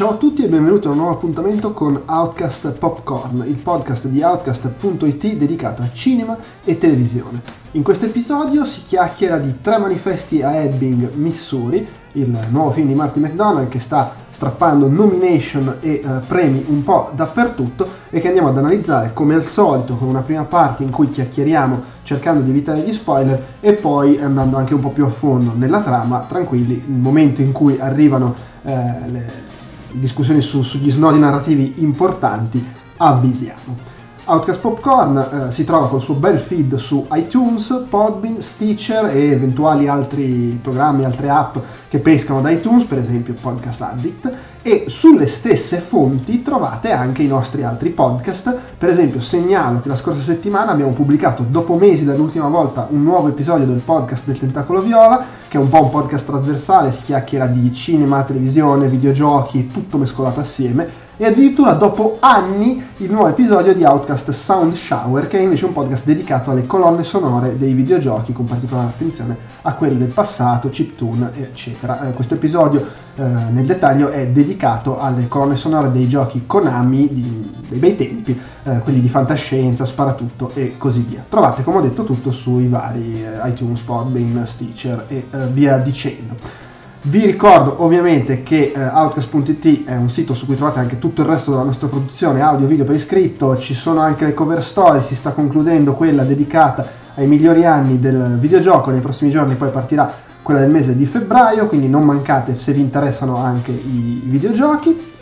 Ciao a tutti e benvenuti a un nuovo appuntamento con Outcast Popcorn, il podcast di Outcast.it dedicato a cinema e televisione. In questo episodio si chiacchiera di tre manifesti a Ebbing, Missouri, il nuovo film di Marty McDonald che sta strappando nomination e uh, premi un po' dappertutto e che andiamo ad analizzare come al solito con una prima parte in cui chiacchieriamo cercando di evitare gli spoiler e poi andando anche un po' più a fondo nella trama, tranquilli, il momento in cui arrivano eh, le discussioni su, sugli snodi narrativi importanti, avvisiamo. Outcast Popcorn eh, si trova col suo bel feed su iTunes, Podbean, Stitcher e eventuali altri programmi, altre app che pescano da iTunes, per esempio Podcast Addict, e sulle stesse fonti trovate anche i nostri altri podcast. Per esempio segnalo che la scorsa settimana abbiamo pubblicato, dopo mesi dall'ultima volta, un nuovo episodio del podcast del Tentacolo Viola, che è un po' un podcast trasversale, si chiacchiera di cinema, televisione, videogiochi, tutto mescolato assieme e addirittura dopo anni il nuovo episodio di Outcast Sound Shower che è invece un podcast dedicato alle colonne sonore dei videogiochi con particolare attenzione a quelli del passato, chiptune eccetera. Eh, questo episodio eh, nel dettaglio è dedicato alle colonne sonore dei giochi Konami di, dei bei tempi, eh, quelli di fantascienza, sparatutto e così via. Trovate come ho detto tutto sui vari eh, iTunes, Podbean, Stitcher e eh, via dicendo. Vi ricordo ovviamente che eh, Outcast.it è un sito su cui trovate anche tutto il resto della nostra produzione, audio, video per iscritto, ci sono anche le cover story, si sta concludendo quella dedicata ai migliori anni del videogioco, nei prossimi giorni poi partirà quella del mese di febbraio, quindi non mancate se vi interessano anche i videogiochi.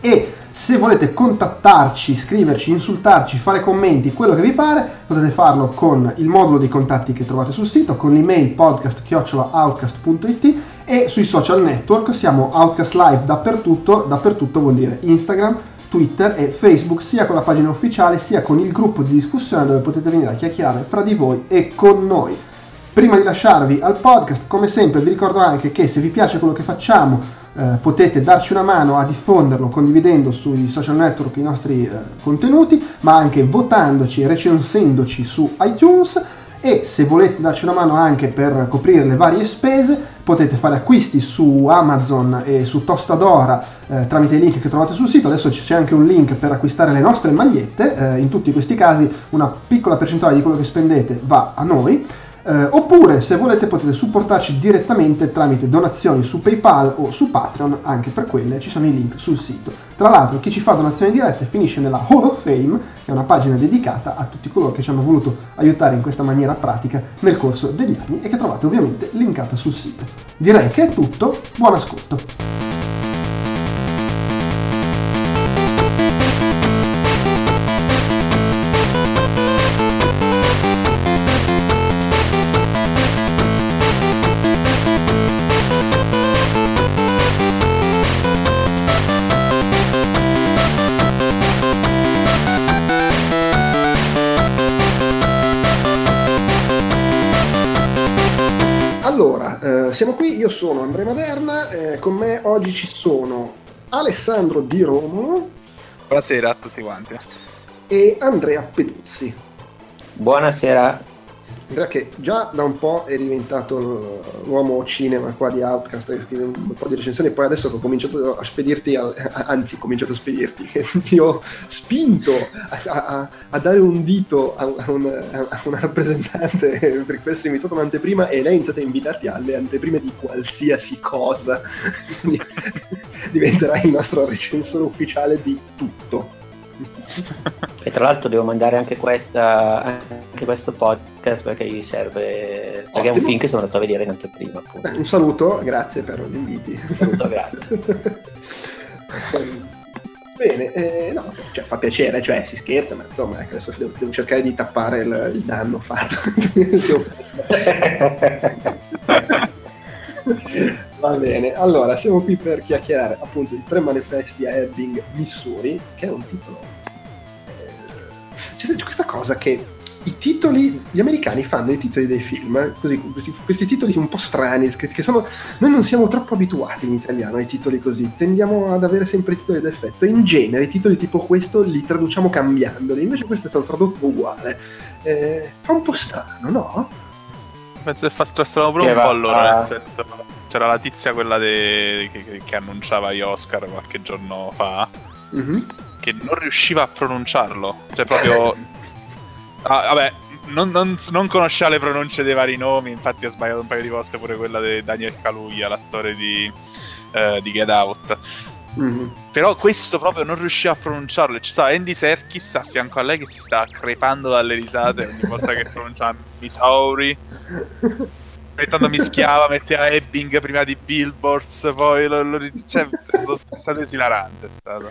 E se volete contattarci, scriverci, insultarci, fare commenti, quello che vi pare, potete farlo con il modulo dei contatti che trovate sul sito, con l'email podcast.outcast.it e sui social network siamo Outcast Live dappertutto, dappertutto vuol dire Instagram, Twitter e Facebook, sia con la pagina ufficiale sia con il gruppo di discussione dove potete venire a chiacchierare fra di voi e con noi. Prima di lasciarvi al podcast, come sempre vi ricordo anche che se vi piace quello che facciamo eh, potete darci una mano a diffonderlo condividendo sui social network i nostri eh, contenuti, ma anche votandoci e recensendoci su iTunes. E se volete darci una mano anche per coprire le varie spese potete fare acquisti su Amazon e su Tostadora eh, tramite i link che trovate sul sito. Adesso c'è anche un link per acquistare le nostre magliette eh, in tutti questi casi una piccola percentuale di quello che spendete va a noi eh, oppure se volete potete supportarci direttamente tramite donazioni su PayPal o su Patreon, anche per quelle ci sono i link sul sito. Tra l'altro chi ci fa donazioni dirette finisce nella Hall of Fame, che è una pagina dedicata a tutti coloro che ci hanno voluto aiutare in questa maniera pratica nel corso degli anni e che trovate ovviamente linkata sul sito. Direi che è tutto, buon ascolto! Andrea Maderna, eh, con me oggi ci sono Alessandro Di Romolo. Buonasera a tutti quanti. E Andrea Peduzzi. Buonasera. Che già da un po' è diventato l'uomo cinema qua di Outcast, che scrive un po' di recensioni, poi adesso ho cominciato a spedirti, anzi ho cominciato a spedirti, ti ho spinto a, a, a dare un dito a, una, a una rappresentante per questo invitato un'anteprima e lei ha iniziato a invitarti alle anteprime di qualsiasi cosa, diventerai il nostro recensore ufficiale di tutto. E tra l'altro devo mandare anche, questa, anche questo podcast perché gli serve. Perché è un film che sono andato a vedere in anteprima. Beh, un saluto, grazie per gli inviti. Un saluto, grazie. Bene, eh, no, cioè, fa piacere, cioè si scherza, ma insomma ecco, adesso devo, devo, cercare di tappare il, il danno fatto. Va bene, allora siamo qui per chiacchierare appunto di tre manifesti a Ebbing, Missouri, che è un titolo c'è questa cosa che i titoli, gli americani fanno i titoli dei film, così, questi, questi, titoli un po' strani, scritti, che sono, noi non siamo troppo abituati in italiano ai titoli così, tendiamo ad avere sempre titoli d'effetto, in genere i titoli tipo questo li traduciamo cambiandoli, invece questo è stato tradotto uguale. Eh, fa un po' strano, no? Penso che fa strano pure un po' allora, nel senso c'era la tizia quella de... che, che, annunciava gli Oscar qualche giorno fa, mm-hmm. Che non riusciva a pronunciarlo. Cioè, proprio. ah, vabbè, non, non, non, conosceva le pronunce dei vari nomi, infatti ho sbagliato un paio di volte pure quella di Daniel Kaluuya, l'attore di, uh, di Get Out. Mm-hmm. Però questo proprio non riusciva a pronunciarlo. Ci sta Andy Serkis a fianco a lei che si sta crepando dalle risate ogni volta che pronuncia Missouri. Ogni tanto mischiava, metteva Ebbing prima di Billboards, poi lo, lo, cioè, è stato esilarante. È stato.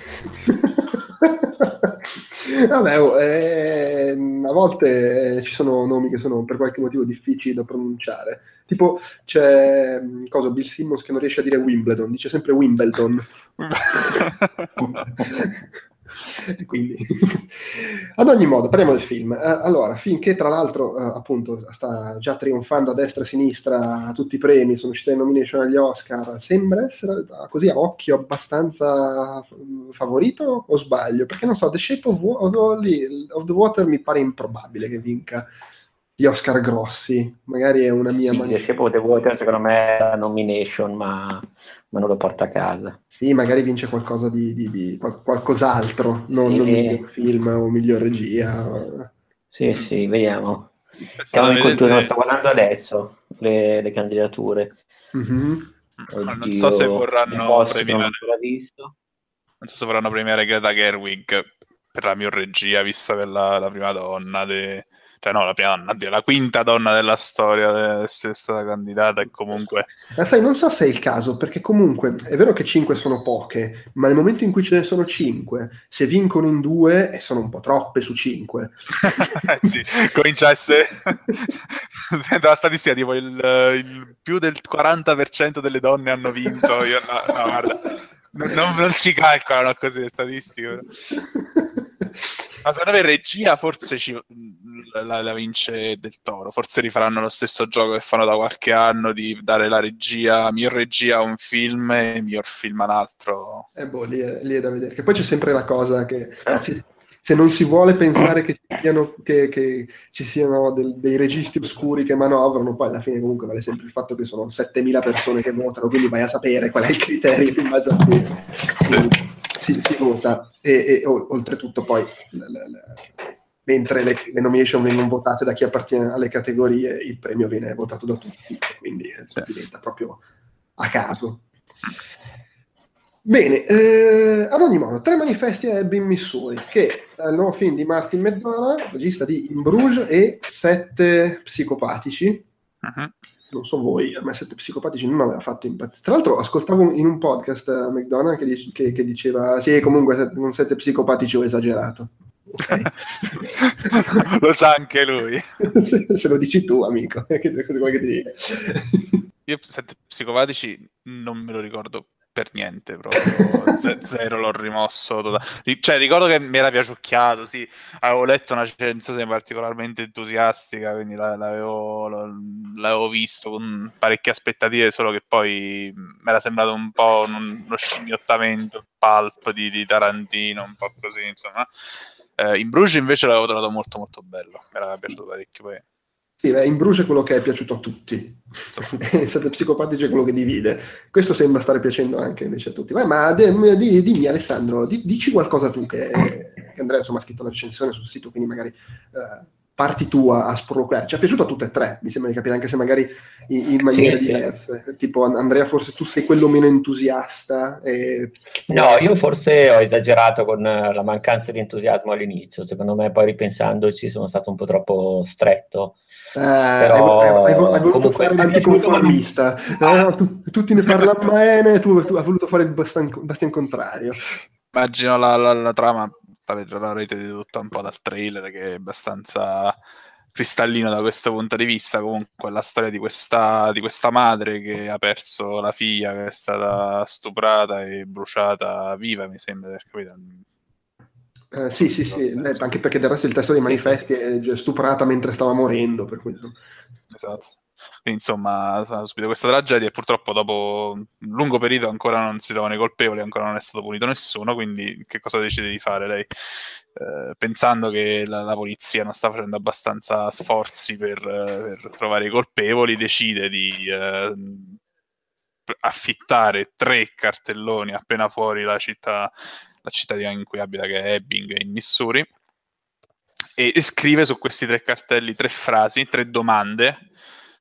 Vabbè, oh, eh, a volte eh, ci sono nomi che sono per qualche motivo difficili da pronunciare. Tipo c'è mm, cosa, Bill Simmons che non riesce a dire Wimbledon, dice sempre Wimbledon. Quindi, ad ogni modo, parliamo del film. Uh, allora, finché tra l'altro, uh, appunto, sta già trionfando a destra e a sinistra a tutti i premi, sono uscite le nomination agli Oscar, sembra essere uh, così a occhio abbastanza favorito o sbaglio? Perché non so, The Shape of, of, of the Water mi pare improbabile che vinca gli Oscar grossi. Magari è una mia... Sì, man- The Shape of the Water secondo me è la nomination, ma ma non lo porta a casa. Sì, magari vince qualcosa di, di, di qualcos'altro, non, sì. non miglior film o miglior regia. Sì, sì, vediamo. Siamo in cultura, sto guardando adesso le, le candidature. Mm-hmm. Oddio, non so se vorranno premiare. Non so se vorranno premiare Greta Gerwig per la mia regia, visto che è la, la prima donna de, cioè no, la prima donna, oddio, la quinta donna della storia essere stata candidata e comunque... Ma sai, non so se è il caso, perché comunque è vero che cinque sono poche, ma nel momento in cui ce ne sono cinque, se vincono in due, e sono un po' troppe su cinque. Eh sì, comincia a essere... dalla statistica, tipo il, il, più del 40% delle donne hanno vinto. Io, no, no guarda, non, non, non si calcolano così le statistiche. Ma secondo me regia forse ci, la, la, vince del Toro. Forse rifaranno lo stesso gioco che fanno da qualche anno di dare la regia, miglior regia a un film e miglior film a un altro. Eh boh, lì è, lì è da vedere. Che poi c'è sempre la cosa che se, se non si vuole pensare che ci siano, che, che ci siano del, dei registi oscuri che manovrano, poi alla fine comunque vale sempre il fatto che sono 7000 persone che votano, quindi vai a sapere qual è il criterio in base a cui si, si, vota. E, e oltretutto poi... La, la, la, mentre le, le, nomination vengono votate da chi appartiene alle categorie, il premio viene votato da tutti, quindi eh, sì. diventa proprio a caso. Bene, eh, ad ogni modo, tre manifesti a Ebbing, Missouri, che è il nuovo film di Martin McDonough, regista di In Bruges e Sette psicopatici. Uh-huh. Non so voi, a me Sette psicopatici non mi aveva fatto impazzire. Tra l'altro ascoltavo in un podcast uh, McDonough che, dice, che, che, diceva, sì, comunque con Sette psicopatici ho esagerato. Okay. lo sa anche lui. se, se, lo dici tu, amico, che cosa vuoi che ti dica? Io sette psicopatici non me lo ricordo per niente proprio Z- zero l'ho rimosso tota-, cioè ricordo che mi era piaciucchiato sì avevo letto una recensione particolarmente entusiastica quindi l'avevo, l'avevo, visto con parecchie aspettative solo che poi mi era sembrato un po' uno scimmiottamento pulp di, di Tarantino un po' così insomma eh, in Bruges invece l'avevo trovato molto molto bello, mi era piaciuto parecchio poi. Sì, beh, in Bruges è quello che è piaciuto a tutti. Siete psicopatici è quello che divide. Questo sembra stare piacendo anche invece a tutti. Vai, ma d- d- dimmi Alessandro, d- dici qualcosa tu che, che Andrea insomma, ha scritto una recensione sul sito, quindi magari... Uh, parti tu a, a. Ci è piaciuto a tutte e tre, mi sembra di capire, anche se magari in, in maniere sì, diverse. Sì. Tipo, Andrea, forse tu sei quello meno entusiasta. E... No, io forse ho esagerato con la mancanza di entusiasmo all'inizio. Secondo me, poi ripensandoci, sono stato un po' troppo stretto. Eh, Però, hai, hai, hai voluto comunque, fare l'anticonformista. Eh, tu, tutti ne parlano bene, tu, tu hai voluto fare il bastian, bastian contrario. Immagino la, la, la trama l'avrete dedotto un po' dal trailer che è abbastanza cristallino da questo punto di vista. Comunque la storia di questa, di questa madre che ha perso la figlia che è stata stuprata e bruciata viva, mi sembra, per capito? Eh, sì, sì, sì, anche perché del resto il testo dei manifesti è stuprata mentre stava morendo. Per cui... Esatto. Quindi insomma, ha subito questa tragedia e purtroppo dopo un lungo periodo ancora non si trovano i colpevoli, ancora non è stato punito nessuno, quindi che cosa decide di fare lei? Eh, pensando che la, la, polizia non sta facendo abbastanza sforzi per, per trovare i colpevoli, decide di... Eh, affittare tre cartelloni appena fuori la città, la cittadina in cui abita, che è Ebbing, in Missouri, e, e scrive su questi tre cartelli tre frasi, tre domande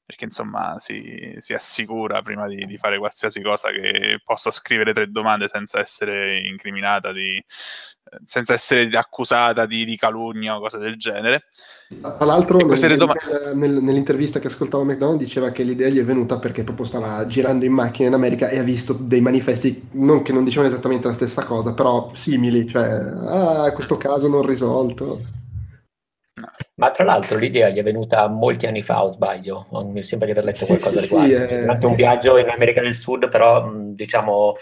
perché insomma si, si assicura prima di, di, fare qualsiasi cosa che possa scrivere tre domande senza essere incriminata, di, senza essere accusata di, di, calunnia o cose del genere. Tra l'altro nel, dom- nel, nell'intervista che ascoltavo a McDonald's diceva che l'idea gli è venuta perché proprio stava girando in macchina in America e ha visto dei manifesti non che non dicevano esattamente la stessa cosa, però simili, cioè ah, questo caso non risolto. Ma tra l'altro l'idea gli è venuta molti anni fa, o sbaglio, mi sembra di aver letto qualcosa sì, riguardo. Sì, è... Durante un viaggio in America del Sud, però diciamo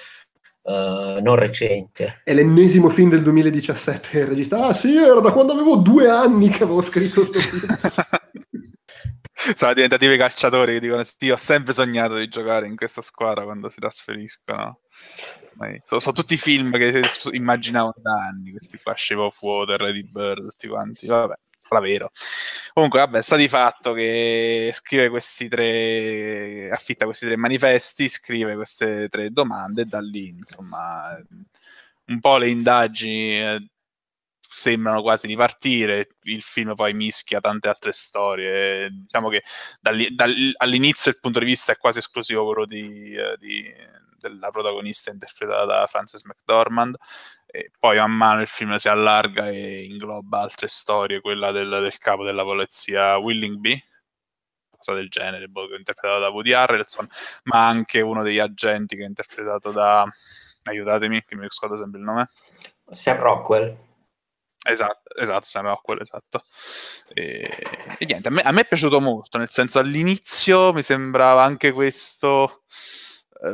uh, non recente. È l'ennesimo film del 2017 che regista. Ah sì, era da quando avevo due anni che avevo scritto questo film. Sono diventati i calciatori che dicono sì, ho sempre sognato di giocare in questa squadra quando si trasferiscono. Sono, sono, tutti film che immaginavo da anni, questi qua, Shape of Water, Lady Bird, tutti quanti, vabbè sarà vero. Comunque, vabbè, sta di fatto che scrive questi tre, affitta questi tre manifesti, scrive queste tre domande e da lì, insomma, un po' le indagini eh, sembrano quasi di partire, il film poi mischia tante altre storie, diciamo che all'inizio il punto di vista è quasi esclusivo quello di, eh, di, della protagonista interpretata da Frances McDormand, e poi man mano il film si allarga e ingloba altre storie, quella del, del capo della polizia Willingby, cosa del genere, boh, interpretato da Woody Harrelson, ma anche uno degli agenti che è interpretato da... aiutatemi, che mi scordo sempre il nome. Sam Rockwell. Esatto, esatto, Sam Rockwell, esatto. E, e niente, a me, a me, è piaciuto molto, nel senso all'inizio mi sembrava anche questo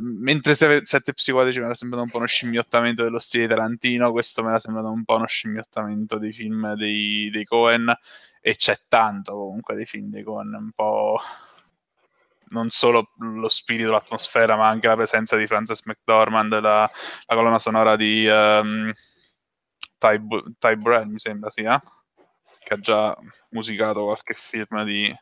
mentre Sette Psicotici mi era sembrato un po' uno scimmiottamento dello stile Tarantino, questo mi era sembrato un po' uno scimmiottamento dei film dei, dei Cohen e c'è tanto comunque dei film dei Cohen, un po' non solo lo spirito, l'atmosfera, ma anche la presenza di Frances McDormand, la, la colonna sonora di um, Ty, Ty Brad, mi sembra sia, eh? che ha già musicato qualche film di,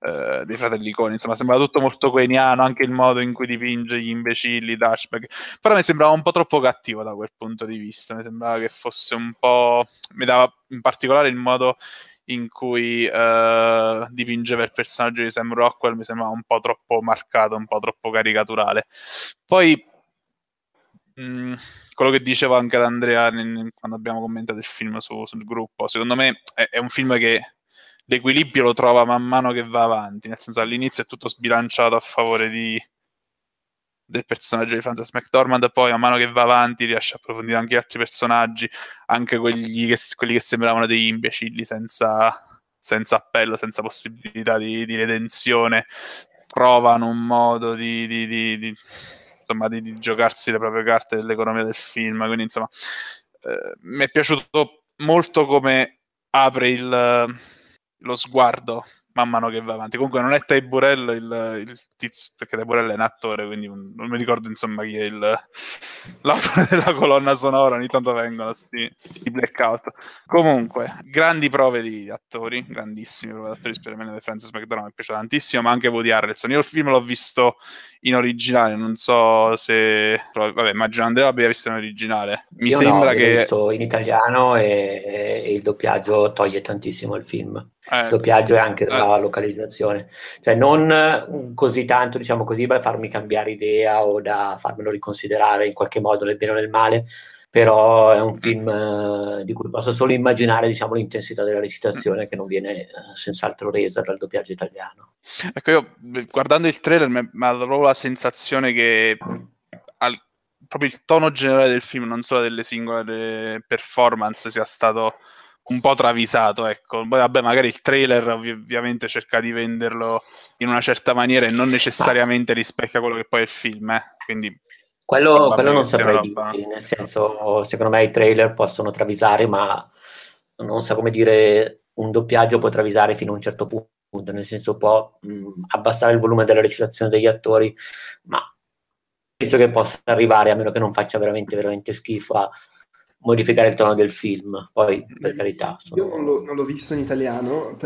eh, dei fratelli Coni. Insomma, sembra tutto molto coeniano, anche il modo in cui dipinge gli imbecilli, Dashback. Però mi sembrava un po' troppo cattivo da quel punto di vista. Mi sembrava che fosse un po'. Mi dava in particolare il modo in cui uh, dipingeva il personaggio di Sam Rockwell mi sembrava un po' troppo marcato, un po' troppo caricaturale. Poi mm, quello che dicevo anche ad Andrea quando abbiamo commentato il film su, sul gruppo, secondo me è, è un film che l'equilibrio lo trova man mano che va avanti, nel senso all'inizio è tutto sbilanciato a favore di, del personaggio di Frances McDormand, poi man mano che va avanti riesce a approfondire anche altri personaggi, anche quelli che, quelli che sembravano degli imbecilli senza, senza appello, senza possibilità di, di, redenzione, trovano un modo di, di, di insomma, giocarsi le proprie carte dell'economia del film, quindi insomma eh, mi è piaciuto molto come apre il lo sguardo man mano che va avanti. Comunque non è Tai Burrell il, il tizio, perché Tai Burrell è un attore, quindi un, non mi ricordo insomma chi è il, l'autore della colonna sonora, ogni tanto vengono questi blackout. Comunque, grandi prove di attori, grandissime prove di attori, specialmente Francis McDormand mi piace tantissimo, ma anche Woody Harrelson. Io il film l'ho visto in originale, non so se... Vabbè, immagino Andrea l'abbia visto in originale. Mi Io sembra no, che... L'ho visto in italiano e, e il doppiaggio toglie tantissimo il film eh, doppiaggio e anche eh. la localizzazione. Cioè non così tanto, diciamo così, per farmi cambiare idea o da farmelo riconsiderare in qualche modo nel bene o nel male, però è un film eh, di cui posso solo immaginare diciamo, l'intensità della recitazione che non viene eh, senz'altro resa dal doppiaggio italiano. Ecco, io guardando il trailer mi ha la sensazione che al, proprio il tono generale del film, non solo delle singole performance, sia stato un po' travisato, ecco. Vabbè, magari il trailer ov- ovviamente cerca di venderlo in una certa maniera e non necessariamente rispecchia quello che poi è il film, eh. Quindi quello, quello non saprei roba... dire, nel senso, secondo me i trailer possono travisare, ma non so come dire, un doppiaggio può travisare fino a un certo punto, nel senso può mh, abbassare il volume della recitazione degli attori, ma penso che possa arrivare, a meno che non faccia veramente, veramente schifo, a modificare il tono del film. Poi, per carità. Sono... Io non, lo, non l'ho, visto in italiano,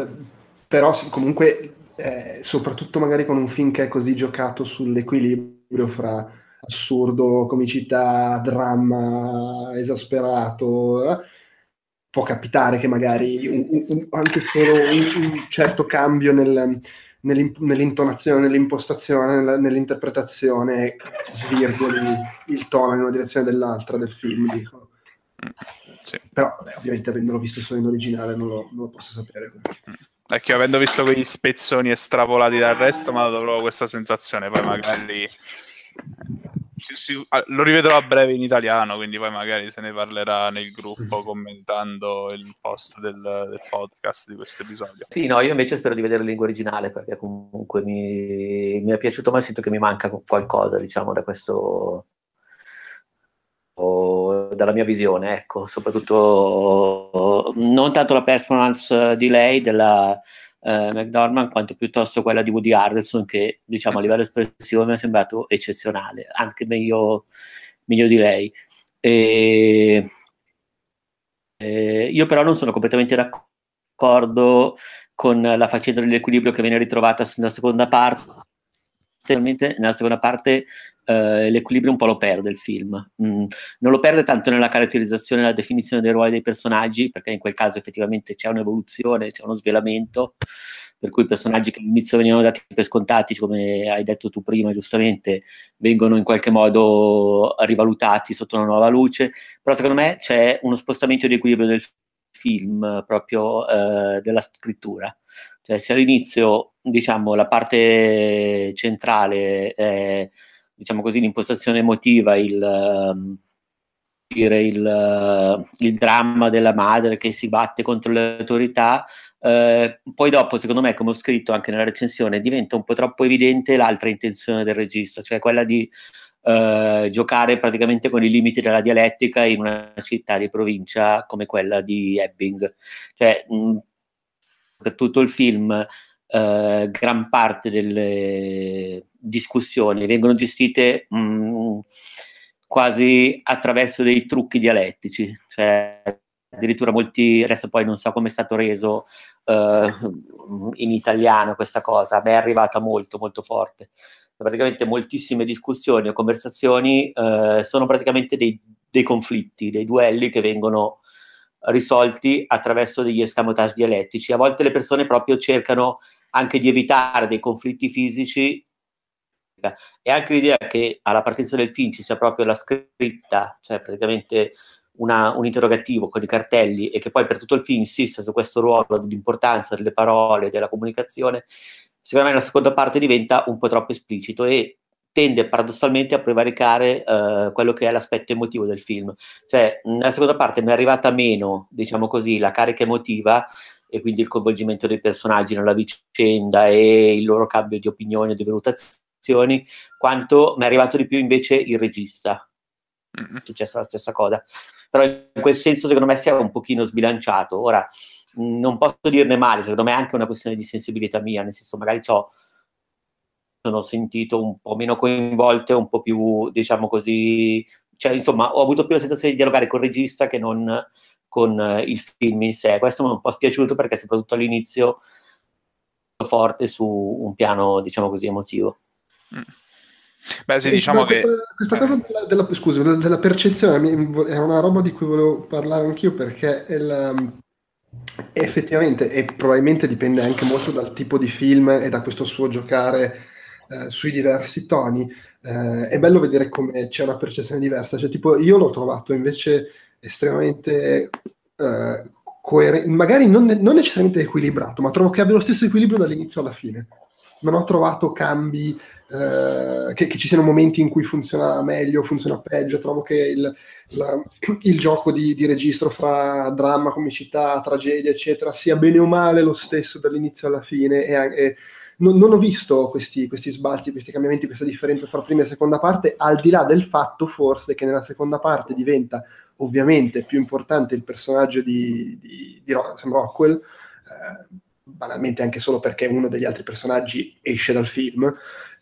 però comunque, eh, soprattutto magari con un film che è così giocato sull'equilibrio, fra assurdo, comicità, dramma, esasperato. Eh? Può capitare che magari un, un, anche solo un, un certo cambio nel, nell'intonazione, nell'impostazione, nell'interpretazione svirgoli il tono in una direzione o dell'altra del film, dico. Sì. Però, vabbè, ovviamente, avendolo visto solo in originale, non lo, non lo posso sapere. È che avendo visto quegli spezzoni estravolati dal resto, mi ha dato proprio questa sensazione. Poi magari si, si, lo rivedrò a breve in italiano, quindi poi magari se ne parlerà nel gruppo commentando il post del, del podcast di questo episodio. Sì, no, io invece spero di vedere in lingua originale perché comunque mi, mi è piaciuto, ma sento che mi manca qualcosa, diciamo, da questo dalla mia visione, ecco, soprattutto non tanto la performance di lei, della eh, McDormand, quanto piuttosto quella di Woody Harrelson, che diciamo a livello espressivo mi è sembrato eccezionale, anche meglio, meglio di lei. E, eh, io però non sono completamente d'accordo con la faccenda dell'equilibrio che viene ritrovata nella seconda parte. Nella seconda parte eh, l'equilibrio un po' lo perde il film. Mm, non lo perde tanto nella caratterizzazione e nella definizione dei ruoli dei personaggi, perché in quel caso effettivamente c'è un'evoluzione, c'è uno svelamento, per cui i personaggi che all'inizio venivano dati per scontati, come hai detto tu prima giustamente, vengono in qualche modo rivalutati sotto una nuova luce, però secondo me c'è uno spostamento di equilibrio del film proprio eh, della scrittura. Cioè, se all'inizio, diciamo, la parte centrale è diciamo così, l'impostazione emotiva, il, ehm, dire, il, il, dramma della madre che si batte contro le autorità. Eh, poi dopo, secondo me, come ho scritto anche nella recensione, diventa un po' troppo evidente l'altra intenzione del regista, cioè quella di eh, giocare praticamente con i limiti della dialettica in una città di provincia come quella di Ebbing. Cioè, mh, tutto il film eh, gran parte delle discussioni vengono gestite mh, mm, quasi attraverso dei trucchi dialettici, cioè addirittura molti, adesso poi non so come è stato reso eh, in italiano questa cosa, a me è arrivata molto molto forte. Praticamente moltissime discussioni o conversazioni eh, sono praticamente dei, dei conflitti, dei duelli che vengono risolti attraverso degli escamotage dialettici. A volte le persone proprio cercano anche di evitare dei conflitti fisici e anche l'idea che alla partenza del film ci sia proprio la scritta, cioè praticamente una, un interrogativo con i cartelli e che poi per tutto il film insista su questo ruolo di importanza delle parole, della comunicazione, secondo me la seconda parte diventa un po' troppo esplicito e tende paradossalmente a prevaricare uh, quello che è l'aspetto emotivo del film. Cioè, nella seconda parte mi è arrivata meno, diciamo così, la carica emotiva e quindi il coinvolgimento dei personaggi nella vicenda e il loro cambio di opinione e di valutazioni, quanto mi è arrivato di più invece il regista. È successa la stessa cosa. Però in quel senso secondo me si è un pochino sbilanciato. Ora, non posso dirne male, secondo me è anche una questione di sensibilità mia, nel senso magari ciò sono sentito un po' meno coinvolte, un po' più, diciamo così, cioè insomma ho avuto più la sensazione di dialogare con il regista che non con eh, il film in sé. Questo mi è un po' spiaciuto perché soprattutto all'inizio forte su un piano, diciamo così, emotivo. Mm. Beh, sì, diciamo questa, che... Questa cosa della, della, scusa, della percezione è una roba di cui volevo parlare anch'io perché il, effettivamente, e probabilmente dipende anche molto dal tipo di film e da questo suo giocare eh, sui diversi toni, eh, è bello vedere come c'è una percezione diversa. Cioè, tipo, io l'ho trovato invece estremamente eh, coerente, magari non, non, necessariamente equilibrato, ma trovo che abbia lo stesso equilibrio dall'inizio alla fine. Non ho trovato cambi, eh, che, che, ci siano momenti in cui funziona meglio, funziona peggio. Trovo che il, la, il gioco di, di, registro fra dramma, comicità, tragedia, eccetera, sia bene o male lo stesso dall'inizio alla fine e, e non, non ho visto questi, questi, sbalzi, questi cambiamenti, questa differenza tra prima e seconda parte, al di là del fatto forse che nella seconda parte diventa ovviamente più importante il personaggio di, di, di Rockwell, eh, banalmente anche solo perché uno degli altri personaggi esce dal film,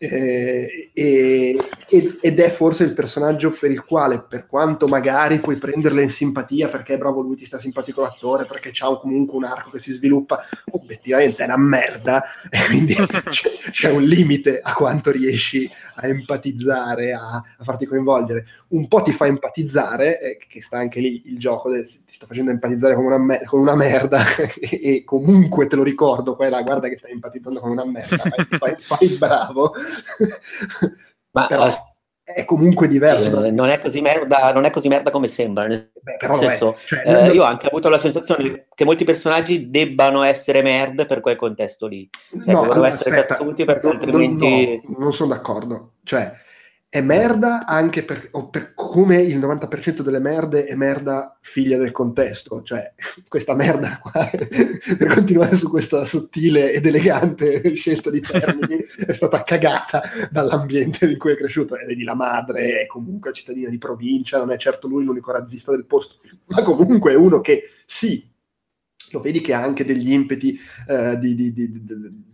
eh, ed è forse il personaggio per il quale, per quanto magari puoi prenderle in simpatia perché è bravo lui, ti sta simpatico l'attore, perché c'ha comunque un arco che si sviluppa, obiettivamente è una merda e quindi c'è, c'è, un limite a quanto riesci a empatizzare, a, a farti coinvolgere. Un po' ti fa empatizzare, eh, che sta anche lì il gioco, del, ti sta facendo empatizzare con una, me- con una merda e, comunque te lo ricordo, la guarda che stai empatizzando con una merda, fai, fai, fai bravo. Ma, Però, è comunque diverso. Cioè, non, è così merda, non è così merda come sembra. Beh, senso, cioè, eh, non... Io ho anche avuto la sensazione che molti personaggi debbano essere merde per quel contesto lì. Cioè, no, devono essere aspetta, cazzuti perché no, altrimenti... No, non sono d'accordo. Cioè, è merda anche per, per, come il 90% delle merde è merda figlia del contesto, cioè questa merda qua, per continuare su questa sottile ed elegante scelta di termini, è stata cagata dall'ambiente in cui è cresciuto, e vedi la madre è comunque cittadina di provincia, non è certo lui l'unico razzista del posto, ma comunque è uno che sì, lo vedi che ha anche degli impeti eh, di, di, di,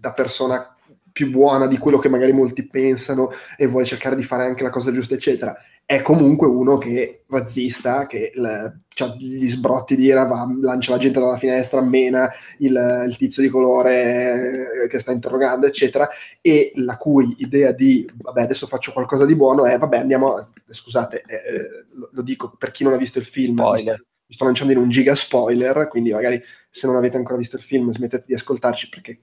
da persona più buona di quello che magari molti pensano e vuole cercare di fare anche la cosa giusta, eccetera. È comunque uno che razzista, che ha gli sbrotti di ira, va, lancia la gente dalla finestra, mena il, il, tizio di colore che sta interrogando, eccetera, e la cui idea di, vabbè, adesso faccio qualcosa di buono è, vabbè, andiamo, scusate, eh, eh lo, lo, dico per chi non ha visto il film, spoiler. mi sto lanciando in un giga spoiler, quindi magari se non avete ancora visto il film smettete di ascoltarci perché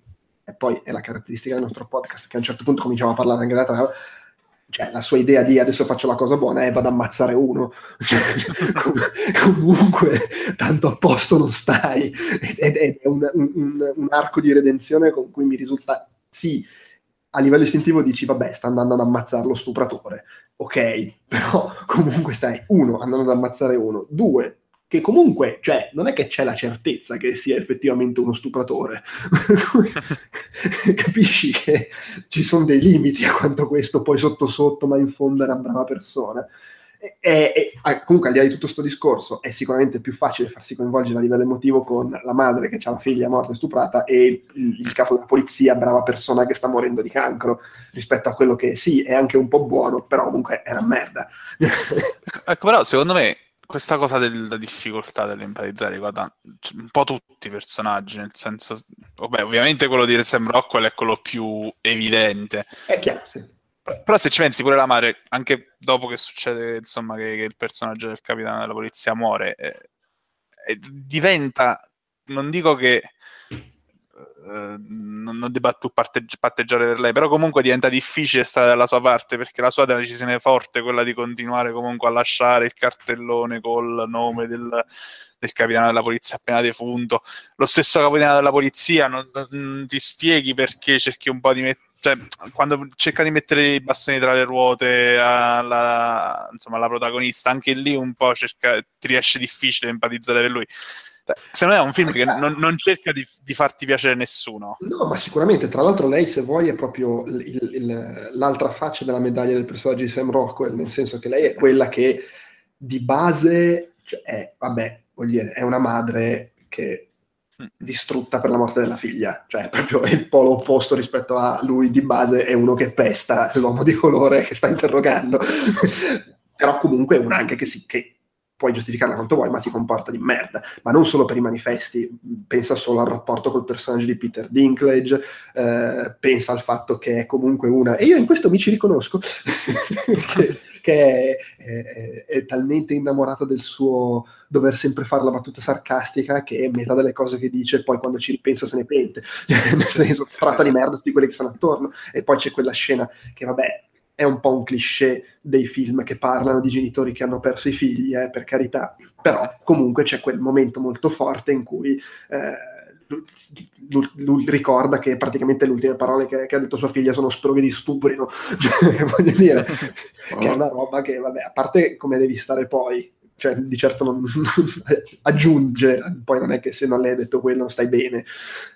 e poi è la caratteristica del nostro podcast che a un certo punto cominciamo a parlare anche della trama, cioè la sua idea di adesso faccio la cosa buona è vado ad ammazzare uno, cioè, comunque tanto a posto non stai, ed è un, un, un, arco di redenzione con cui mi risulta, sì, a livello istintivo dici vabbè sta andando ad ammazzare lo stupratore, ok, però comunque stai, uno, andando ad ammazzare uno, due, che comunque, cioè, non è che c'è la certezza che sia effettivamente uno stupratore. Capisci che ci sono dei limiti a quanto questo poi sotto sotto, ma in fondo è una brava persona. E, e, e, comunque, al di là di tutto questo discorso, è sicuramente più facile farsi coinvolgere a livello emotivo con la madre che ha la figlia morta e stuprata e il, il, capo della polizia, brava persona che sta morendo di cancro, rispetto a quello che sì, è anche un po' buono, però comunque è una merda. ecco, però secondo me questa cosa della difficoltà dell'empatizzare riguarda un po' tutti i personaggi, nel senso, vabbè, ovviamente quello di Sam Rockwell è quello più evidente. È chiaro, sì. Però se ci pensi pure la madre, anche dopo che succede, insomma, che, che il personaggio del capitano della polizia muore, eh, eh, diventa, non dico che eh, non, debba più parteggi- patteggiare per lei, però comunque diventa difficile stare dalla sua parte perché la sua è decisione forte, quella di continuare comunque a lasciare il cartellone col nome del, del capitano della polizia appena defunto. Lo stesso capitano della polizia non, non ti spieghi perché cerchi un po' di mettere cioè, quando cerca di mettere i bastoni tra le ruote alla, insomma, alla protagonista, anche lì un po' cerca, ti riesce difficile empatizzare per lui. Secondo me è un film che non, non cerca di, di, farti piacere nessuno. No, ma sicuramente. Tra l'altro, lei, se vuoi, è proprio il, il, l'altra faccia della medaglia del personaggio di Sam Rockwell, nel senso che lei è quella che di base cioè, è, vabbè, voglio dire, è una madre che mm. distrutta per la morte della figlia, cioè proprio il polo opposto rispetto a lui di base è uno che pesta l'uomo di colore che sta interrogando. Però comunque è un anche che, si, che puoi giustificarla quanto vuoi, ma si comporta di merda. Ma non solo per i manifesti, pensa solo al rapporto col personaggio di Peter Dinklage, eh, pensa al fatto che è comunque una... E io in questo mi ci riconosco, che, che è, è, è, talmente innamorato del suo dover sempre fare la battuta sarcastica che metà delle cose che dice poi quando ci ripensa se ne pente. Nel senso, tratta di merda tutti quelli che stanno attorno. E poi c'è quella scena che, vabbè, è un po' un cliché dei film che parlano di genitori che hanno perso i figli, eh, per carità, però comunque c'è quel momento molto forte in cui eh, lui, lui, ricorda che praticamente le ultime parole che, che, ha detto sua figlia sono sproghe di stuprino, cioè, voglio dire, che è una roba che, vabbè, a parte come devi stare poi, cioè di certo non aggiunge, poi non è che se non le hai detto quello non stai bene.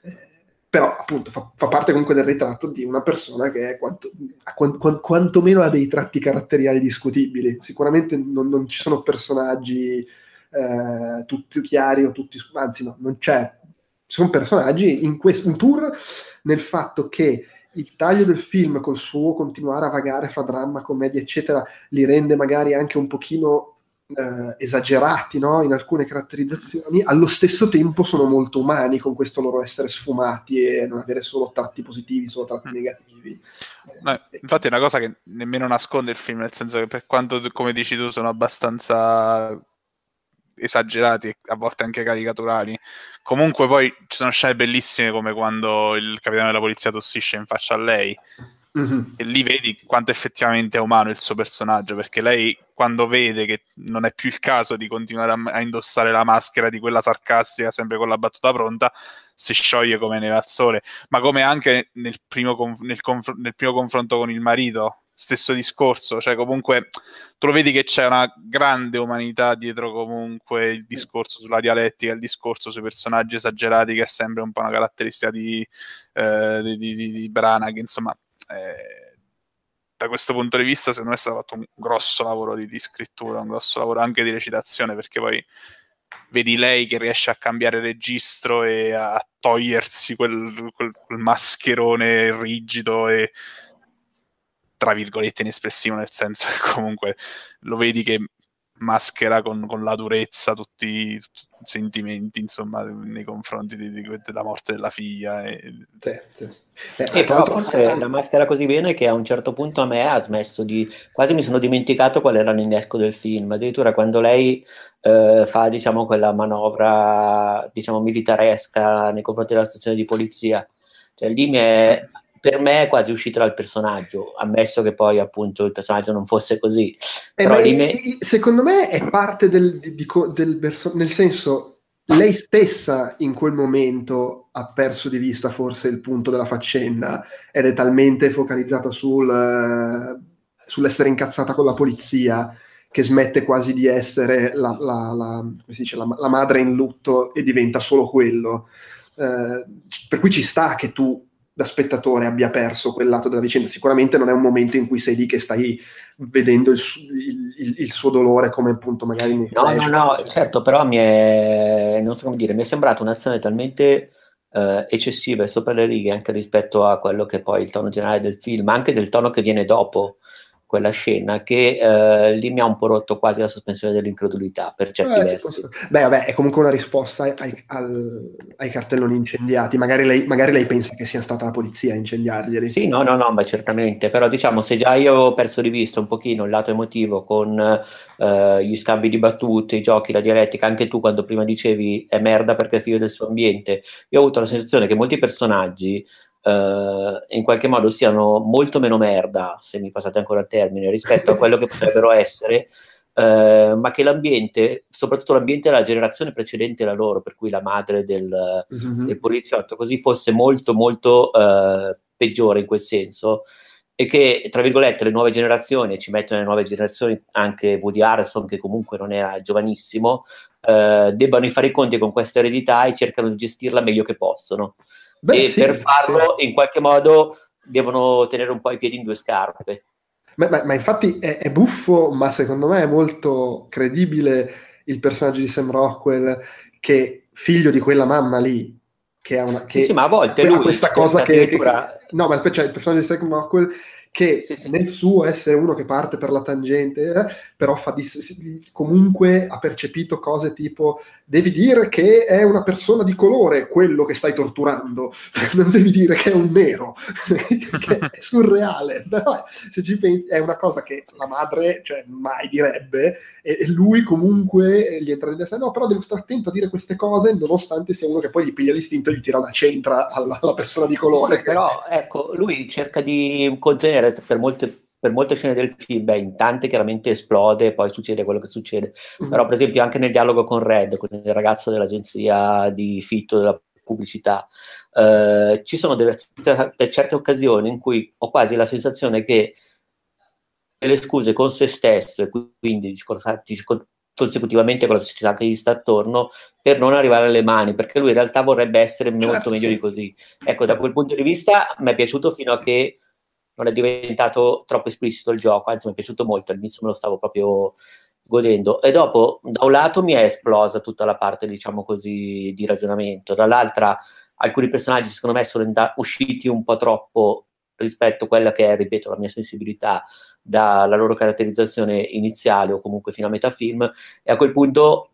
Eh, però appunto fa, fa, parte comunque del ritratto di una persona che è quanto, quant, quantomeno ha dei tratti caratteriali discutibili. Sicuramente non, non ci sono personaggi eh, tutti chiari o tutti, anzi no, non c'è. Ci sono personaggi in questo, pur nel fatto che il taglio del film col suo continuare a vagare fra dramma, commedia, eccetera, li rende magari anche un pochino eh, esagerati no? in alcune caratterizzazioni, allo stesso tempo sono molto umani con questo loro essere sfumati e non avere solo tratti positivi, solo tratti mm. negativi. No, infatti è una cosa che nemmeno nasconde il film, nel senso che per quanto, come dici tu, sono abbastanza esagerati, a volte anche caricaturali. Comunque poi ci sono scene bellissime come quando il capitano della polizia tossisce in faccia a lei. Mm-hmm. E lì vedi quanto effettivamente è umano il suo personaggio, perché lei quando vede che non è più il caso di continuare a, a indossare la maschera di quella sarcastica, sempre con la battuta pronta, si scioglie come neve al sole. Ma come anche nel primo, nel conf- nel primo confronto con il marito, stesso discorso, cioè comunque tu lo vedi che c'è una grande umanità dietro comunque il discorso sulla dialettica, il discorso sui personaggi esagerati che è sempre un po' una caratteristica di, eh, di, di, di Branagh, insomma eh, da questo punto di vista secondo me è stato fatto un grosso lavoro di, di scrittura, un grosso lavoro anche di recitazione perché poi vedi lei che riesce a cambiare registro e a togliersi quel, quel, quel mascherone rigido e tra virgolette inespressivo, nel senso che comunque lo vedi che maschera con, con la durezza tutti, i sentimenti, insomma, nei confronti di, di, della morte della figlia. E, sì, sì. Eh, e però forse la maschera così bene che a un certo punto a me ha smesso di... quasi mi sono dimenticato qual era l'innesco del film, addirittura quando lei eh, fa, diciamo, quella manovra, diciamo, militaresca nei confronti della stazione di polizia, cioè lì mi è per me è quasi uscito dal personaggio, ammesso che poi appunto il personaggio non fosse così. Eh me... Secondo me è parte del, di, di, del verso, nel senso, lei stessa in quel momento ha perso di vista forse il punto della faccenda ed è talmente focalizzata sul, uh, sull'essere incazzata con la polizia che smette quasi di essere la, la, la, dice, la madre in lutto e diventa solo quello. Uh, per cui ci sta che tu da spettatore abbia perso quel lato della vicenda. Sicuramente non è un momento in cui sei lì che stai vedendo il, il, il suo dolore come appunto magari No, flash. no, no, certo, però mi è, non so come dire, mi è sembrata un'azione talmente eh, eccessiva e sopra le righe anche rispetto a quello che è poi il tono generale del film, anche del tono che viene dopo quella scena che eh, lì mi ha un po' rotto quasi la sospensione dell'incredulità per certi eh, versi. Beh, vabbè, è comunque una risposta ai, al, ai cartelloni incendiati. Magari lei, magari lei, pensa che sia stata la polizia a incendiarglieli. Sì, no, no, no, ma certamente. Però diciamo, se già io ho perso di vista un pochino il lato emotivo con eh, gli scambi di battute, i giochi, la dialettica, anche tu quando prima dicevi è merda perché è figlio del suo ambiente, io ho avuto la sensazione che molti personaggi Uh, in qualche modo siano molto meno merda, se mi passate ancora il termine, rispetto a quello che potrebbero essere, uh, ma che l'ambiente, soprattutto l'ambiente della generazione precedente alla loro, per cui la madre del, mm-hmm. del poliziotto, così fosse molto molto uh, peggiore in quel senso e che, tra virgolette, le nuove generazioni, ci mettono le nuove generazioni anche Woody Harrison, che comunque non era giovanissimo, debbano fare i conti con questa eredità e cercano di gestirla meglio che possono. Beh, e sì, per farlo sì. in qualche modo devono tenere un po' i piedi in due scarpe. Ma, ma, ma infatti è, è, buffo, ma secondo me è molto credibile il personaggio di Sam Rockwell che figlio di quella mamma lì che ha una che sì, sì ma a volte lui questa cosa che, che, no ma cioè, il personaggio di Sam Rockwell che sì, sì. nel suo essere uno che parte per la tangente, eh, però fa di, comunque ha percepito cose tipo devi dire che è una persona di colore quello che stai torturando, non devi dire che è un nero, che è surreale, però se ci pensi è una cosa che la madre cioè, mai direbbe e, lui comunque gli entra nella testa, no però devo stare attento a dire queste cose nonostante sia uno che poi gli piglia l'istinto e gli tira una centra alla, alla persona di colore. Sì, però ecco, lui cerca di contenere per molte per molte scene del film, beh, in tante chiaramente esplode e poi succede quello che succede. Mm-hmm. Però, per esempio, anche nel dialogo con Red, con il ragazzo dell'agenzia di fitto della pubblicità, eh, ci sono delle, certe occasioni in cui ho quasi la sensazione che le scuse con se stesso e quindi consecutivamente con la società che gli sta attorno per non arrivare alle mani, perché lui in realtà vorrebbe essere molto certo. meglio di così. Ecco, da quel punto di vista mi è piaciuto fino a che non è diventato troppo esplicito il gioco, anzi mi è piaciuto molto, all'inizio me lo stavo proprio godendo. E dopo, da un lato mi è esplosa tutta la parte, diciamo così, di ragionamento, dall'altra alcuni personaggi secondo me sono usciti un po' troppo rispetto a quella che è, ripeto, la mia sensibilità dalla loro caratterizzazione iniziale o comunque fino a metà film, e a quel punto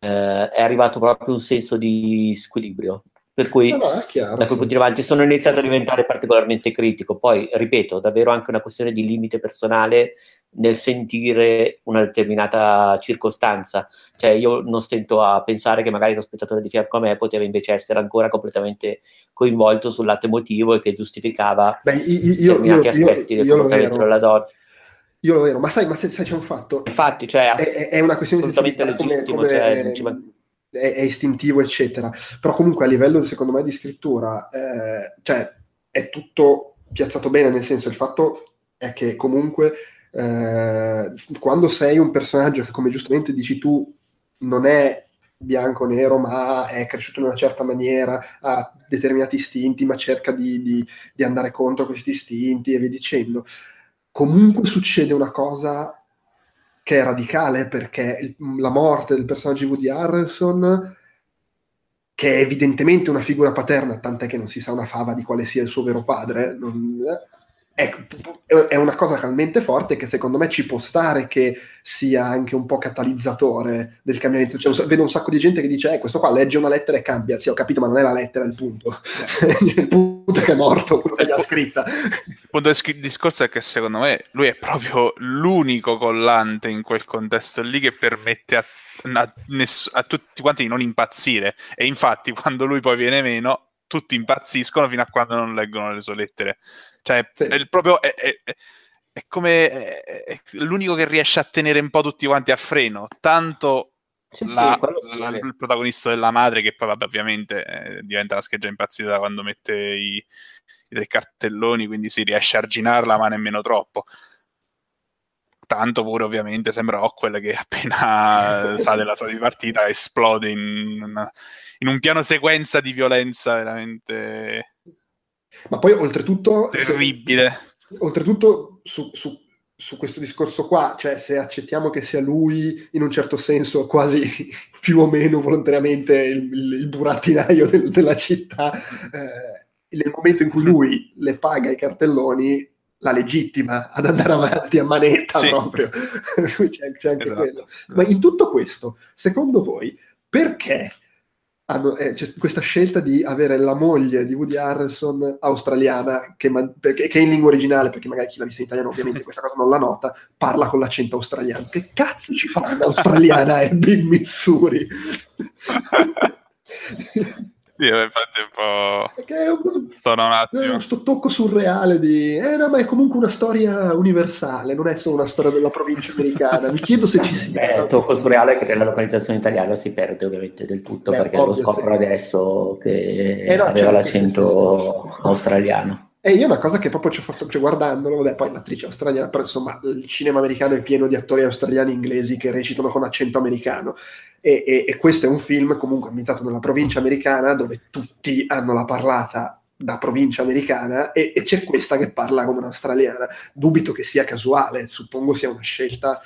eh, è arrivato proprio un senso di squilibrio. Per cui, no, no, chiaro, da quel punto in avanti, sono iniziato a diventare particolarmente critico. Poi, ripeto, davvero anche una questione di limite personale nel sentire una determinata circostanza. Cioè, io non stento a pensare che magari lo spettatore di fianco a me poteva invece essere ancora completamente coinvolto sul lato emotivo e che giustificava Beh, io, determinati io, aspetti io, del comportamento della donna. Io lo ero, ma sai, ma se, sai c'è un fatto. Infatti, cioè, è, è una questione assolutamente legittimo. Come, come, cioè, è, è, istintivo, eccetera. Però comunque a livello, secondo me, di scrittura, eh, cioè, è tutto piazzato bene, nel senso, il fatto è che comunque eh, quando sei un personaggio che, come giustamente dici tu, non è bianco nero, ma è cresciuto in una certa maniera, ha determinati istinti, ma cerca di, di, di andare contro questi istinti e via dicendo comunque succede una cosa che è radicale perché il, la morte del personaggio di Woody Harrelson che è evidentemente una figura paterna, tant'è che non si sa una fava di quale sia il suo vero padre, non, è, una cosa talmente forte che secondo me ci può stare che sia anche un po' catalizzatore del cambiamento. Cioè, vedo un sacco di gente che dice: eh, questo qua legge una lettera e cambia. Sì, ho capito, ma non è la lettera il punto. il punto è che è morto, quello che l'ha scritta. Il punto del discorso è che secondo me lui è proprio l'unico collante in quel contesto lì che permette a, a, a tutti quanti di non impazzire. E infatti, quando lui poi viene meno, tutti impazziscono fino a quando non leggono le sue lettere. Cioè, sì. è proprio. È, è, è come è, l'unico che riesce a tenere un po' tutti quanti a freno. Tanto sì, la, sì, la, il protagonista della madre, che poi, vabbè, ovviamente eh, diventa la scheggia impazzita quando mette i, i, tre cartelloni, quindi si riesce a arginarla, ma nemmeno troppo. Tanto pure, ovviamente, sembra Rockwell che appena sa della sua dipartita esplode in, una, in un piano sequenza di violenza veramente ma poi oltretutto... Terribile. Se, oltretutto su, su, su, questo discorso qua, cioè se accettiamo che sia lui in un certo senso quasi più o meno volontariamente il, il, il burattinaio del, della città, eh, nel momento in cui lui le paga i cartelloni, la legittima ad andare avanti a manetta sì. proprio. c'è, c'è, anche esatto. quello. Ma in tutto questo, secondo voi, perché hanno, eh, questa scelta di avere la moglie di Woody Harrelson australiana, che, man- perché, che, è in lingua originale, perché magari chi l'ha vista in italiano ovviamente questa cosa non la nota, parla con l'accento australiano. Che cazzo ci fa un'australiana Abby in Missouri? Sì, infatti un po'... Perché un, Sto un attimo. Sto tocco surreale di... Eh no, ma è comunque una storia universale, non è solo una storia della provincia americana. Mi chiedo se ci sia... Beh, il tocco surreale che nella localizzazione italiana si perde ovviamente del tutto, Beh, perché lo scopro sì. adesso che eh no, aveva certo, l'accento sì, sì, australiano. E io una cosa che proprio ci ho fatto, cioè guardandolo, vabbè, poi l'attrice australiana, però insomma il cinema americano è pieno di attori australiani inglesi che recitano con accento americano. E, e, e questo è un film comunque ambientato nella provincia americana dove tutti hanno la parlata da provincia americana e, e, c'è questa che parla come un'australiana. Dubito che sia casuale, suppongo sia una scelta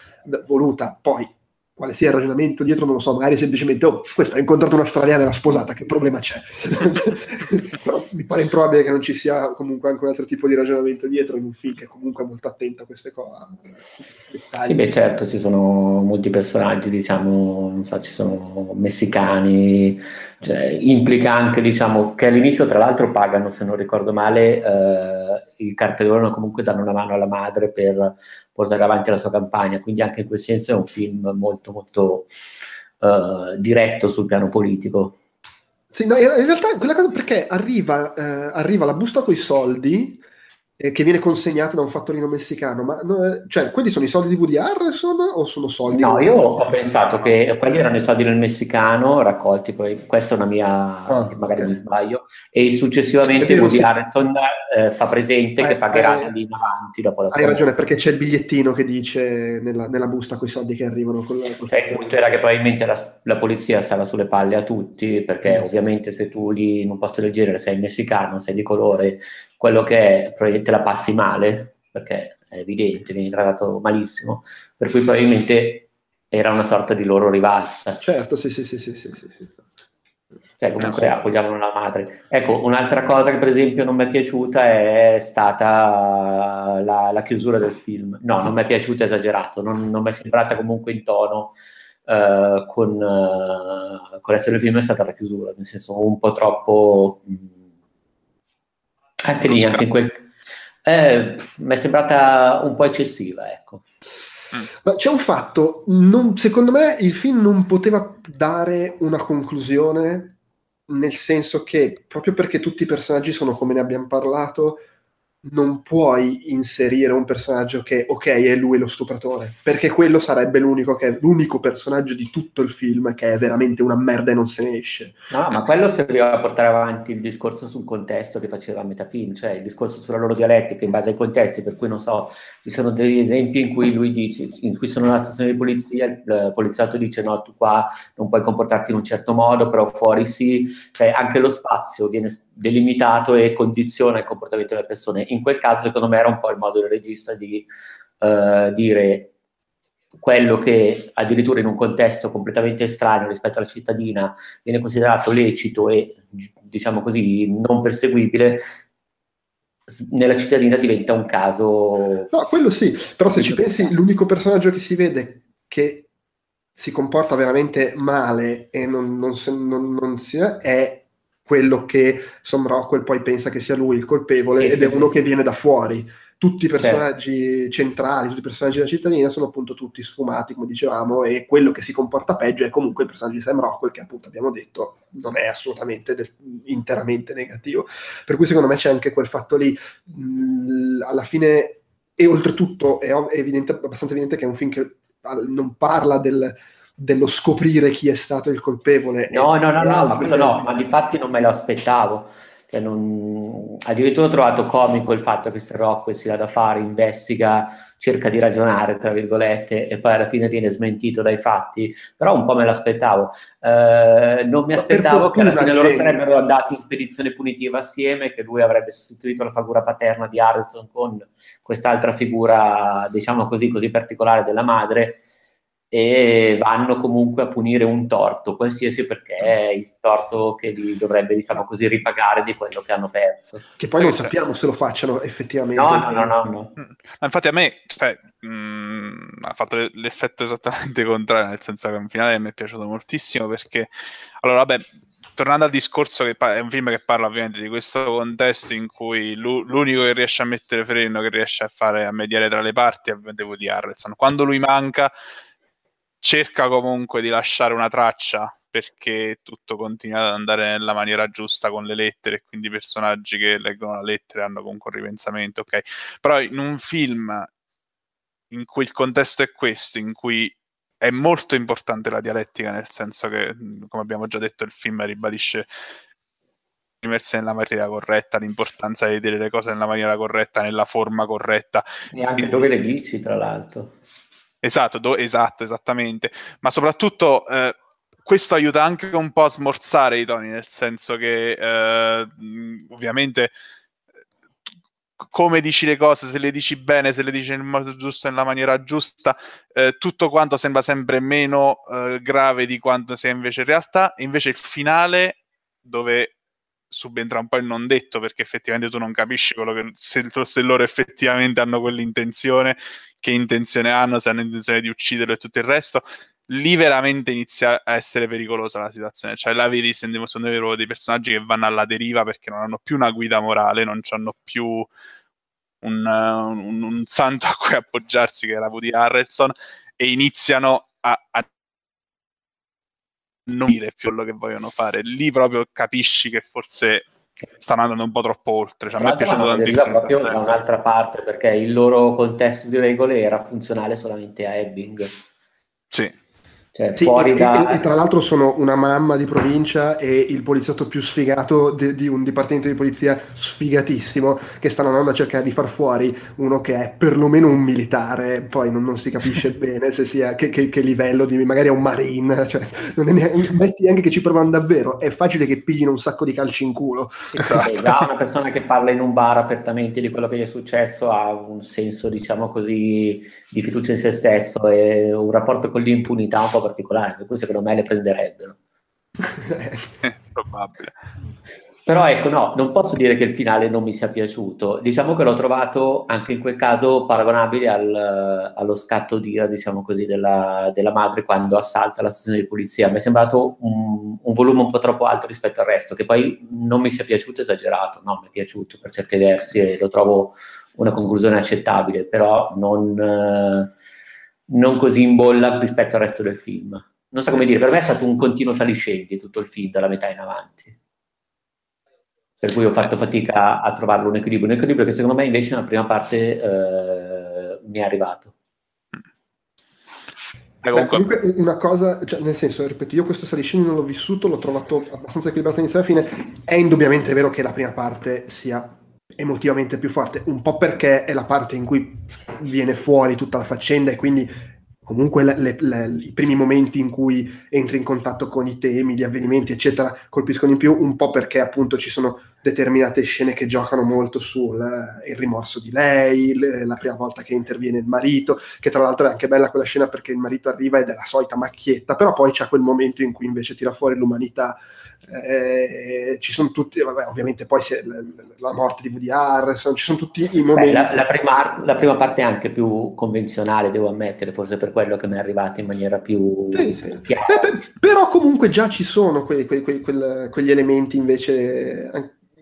voluta. Poi quale sia il ragionamento dietro non lo so, magari semplicemente, oh, questa ha incontrato un'australiana e l'ha sposata, che problema c'è? Però mi pare improbabile che non ci sia comunque anche un altro tipo di ragionamento dietro in un film che è comunque molto attento a queste cose. Sì, beh certo, ci sono molti personaggi, diciamo, non so, ci sono messicani, cioè, implica anche, diciamo, che all'inizio tra l'altro pagano, se non ricordo male, eh, il cartellone comunque danno una mano alla madre per portare avanti la sua campagna, quindi anche in quel senso è un film molto molto uh, diretto sul piano politico. Sì, no, in realtà quella cosa perché arriva, eh, arriva la busta con i soldi eh, che viene consegnato da un fattorino messicano, ma no, cioè, quelli sono i soldi di Woody Harrelson o sono soldi? No, io ho pensato che quelli erano i soldi del messicano raccolti, poi questa è una mia, ah, magari okay. mi sbaglio, e successivamente Woody si... Harrelson eh, fa presente eh, che pagherà eh, lì in avanti dopo la sua Hai ragione, perché c'è il bigliettino che dice nella, nella busta con i soldi che arrivano. Con la, con cioè, il punto era che probabilmente la, la, polizia stava sulle palle a tutti, perché ovviamente se tu lì in un posto del genere sei messicano, sei di colore, quello che è, probabilmente la passi male, perché è evidente, vieni trattato malissimo, per cui probabilmente era una sorta di loro rivalsa. Certo, sì, sì, sì, sì, sì, sì. Cioè, comunque appoggiavano la madre. Ecco, un'altra cosa che per esempio non mi è piaciuta è stata la, la chiusura del film. No, non mi è piaciuta esagerato, non, non mi è sembrata comunque in tono uh, con, uh, con l'essere del film, è stata la chiusura, nel senso un po' troppo... Mh, mm, anche lì, anche in quel... Eh, mi è sembrata un po' eccessiva, ecco. Ma c'è un fatto, non, secondo me il film non poteva dare una conclusione, nel senso che proprio perché tutti i personaggi sono come ne abbiamo parlato, non puoi inserire un personaggio che, ok, è lui lo stupratore, perché quello sarebbe l'unico, che l'unico personaggio di tutto il film che è veramente una merda e non se ne esce. No, ma quello serviva a portare avanti il discorso sul contesto che faceva a metafilm, cioè il discorso sulla loro dialettica in base ai contesti, per cui non so, ci sono degli esempi in cui lui dice, in cui sono nella stazione di polizia, il poliziotto dice no, tu qua non puoi comportarti in un certo modo, però fuori sì, cioè anche lo spazio viene delimitato e condiziona il comportamento delle persone. In quel caso, secondo me, era un po' il modo del regista di uh, dire quello che addirittura in un contesto completamente estraneo rispetto alla cittadina viene considerato lecito e, diciamo così, non perseguibile, nella cittadina diventa un caso... No, quello sì, però se ci pensi, l'unico personaggio che si vede che si comporta veramente male e non, non, non, non si è quello che Sam Rockwell poi pensa che sia lui il colpevole sì, ed sì, è uno sì. che viene da fuori. Tutti i certo. personaggi certo. centrali, tutti i personaggi della cittadina sono appunto tutti sfumati, come dicevamo, e quello che si comporta peggio è comunque il personaggio di Sam Rockwell, che appunto abbiamo detto non è assolutamente del, interamente negativo. Per cui secondo me c'è anche quel fatto lì, mh, alla fine, e oltretutto è, evidente, abbastanza evidente che è un film che non parla del, dello scoprire chi è stato il colpevole. No, no, no, no, ma quello no, ma di fatti non me lo aspettavo. Cioè non... Addirittura ho trovato comico il fatto che se Rockwell si dà da fare, investiga, cerca di ragionare, tra virgolette, e poi alla fine viene smentito dai fatti, però un po' me l'aspettavo. Eh, non mi aspettavo che alla fine loro sarebbero andati in spedizione punitiva assieme, che lui avrebbe sostituito la figura paterna di Arston con quest'altra figura, diciamo così, così particolare della madre, e vanno comunque a punire un torto, qualsiasi perché è il torto che li dovrebbe, diciamo così, ripagare di quello che hanno perso. Che poi non sappiamo se lo facciano effettivamente. No, no, no, no. no. Mm. Infatti a me cioè, mh, mm, ha fatto l'effetto esattamente contrario, nel senso che in finale mi è piaciuto moltissimo perché, allora, vabbè, tornando al discorso che è un film che parla ovviamente di questo contesto in cui l'unico che riesce a mettere freno, che riesce a fare a mediare tra le parti è Woody Harrelson. Quando lui manca cerca comunque di lasciare una traccia perché tutto continua ad andare nella maniera giusta con le lettere, quindi i personaggi che leggono la lettera hanno comunque un ripensamento, ok? Però in un film in cui il contesto è questo, in cui è molto importante la dialettica, nel senso che, come abbiamo già detto, il film ribadisce esprimersi nella maniera corretta, l'importanza di dire le cose nella maniera corretta, nella forma corretta. E anche dove le dici, tra l'altro. Esatto, do, esatto, esattamente. Ma soprattutto eh, questo aiuta anche un po' a smorzare i toni, nel senso che eh, ovviamente come dici le cose, se le dici bene, se le dici nel modo giusto, nella maniera giusta, eh, tutto quanto sembra sempre meno eh, grave di quanto sia invece in realtà. Invece il finale, dove subentra un po' il non detto, perché effettivamente tu non capisci quello che, se, se loro effettivamente hanno quell'intenzione, che intenzione hanno, se hanno intenzione di ucciderlo e tutto il resto, lì veramente inizia a essere pericolosa la situazione. Cioè, la vedi, sono proprio dei personaggi che vanno alla deriva perché non hanno più una guida morale, non hanno più un, un, un, santo a cui appoggiarsi, che era Woody Harrelson, e iniziano a, a non dire più quello che vogliono fare. Lì proprio capisci che forse stanno andando un po' troppo oltre. Cioè, a me è piaciuto tantissimo. proprio da un'altra parte, perché il loro contesto di regole era funzionale solamente a Ebbing. Sì. Cioè, sì, e, da... e, tra l'altro sono una mamma di provincia e il poliziotto più sfigato di, di, un dipartimento di polizia sfigatissimo che stanno andando a cercare di far fuori uno che è perlomeno un militare, poi non, non si capisce bene se sia che, che, che, livello di magari è un marine, cioè, non è neanche, metti anche che ci provano davvero, è facile che piglino un sacco di calci in culo. Esatto. Già una persona che parla in un bar apertamente di quello che gli è successo ha un senso, diciamo così, di fiducia in se stesso e un rapporto con l'impunità un po' particolare, per cui secondo me le prenderebbero. probabile. Però ecco, no, non posso dire che il finale non mi sia piaciuto. Diciamo che l'ho trovato anche in quel caso paragonabile al, allo scatto d'ira, diciamo così, della, della, madre quando assalta la stazione di polizia. Mi è sembrato un, un, volume un po' troppo alto rispetto al resto, che poi non mi sia piaciuto esagerato, no, mi è piaciuto per certi versi e lo trovo una conclusione accettabile, però non, non così in bolla rispetto al resto del film. Non so come dire, per me è stato un continuo saliscendi tutto il film, dalla metà in avanti per cui ho fatto fatica a trovarlo un equilibrio, un equilibrio che secondo me invece nella prima parte eh, mi è arrivato. Beh, comunque una cosa, cioè, nel senso, ripeto, io questo saliscendi non l'ho vissuto, l'ho trovato abbastanza equilibrato inizio alla fine, è indubbiamente vero che la prima parte sia emotivamente più forte, un po' perché è la parte in cui viene fuori tutta la faccenda e quindi comunque le, le, le, i primi momenti in cui entri in contatto con i temi, gli avvenimenti, eccetera, colpiscono in più, un po' perché appunto ci sono determinate scene che giocano molto sul eh, rimorso di lei, le, la prima volta che interviene il marito, che tra l'altro è anche bella quella scena perché il marito arriva ed è la solita macchietta, però poi c'è quel momento in cui invece tira fuori l'umanità. Eh, ci sono tutti, vabbè, ovviamente poi se, la morte di Woody Harrison, ci sono tutti i momenti. Beh, la, la, prima, la, prima, parte è anche più convenzionale, devo ammettere, forse per quello che mi è arrivato in maniera più sì, sì. Beh, però comunque già ci sono quei, quei, quei, quegli elementi invece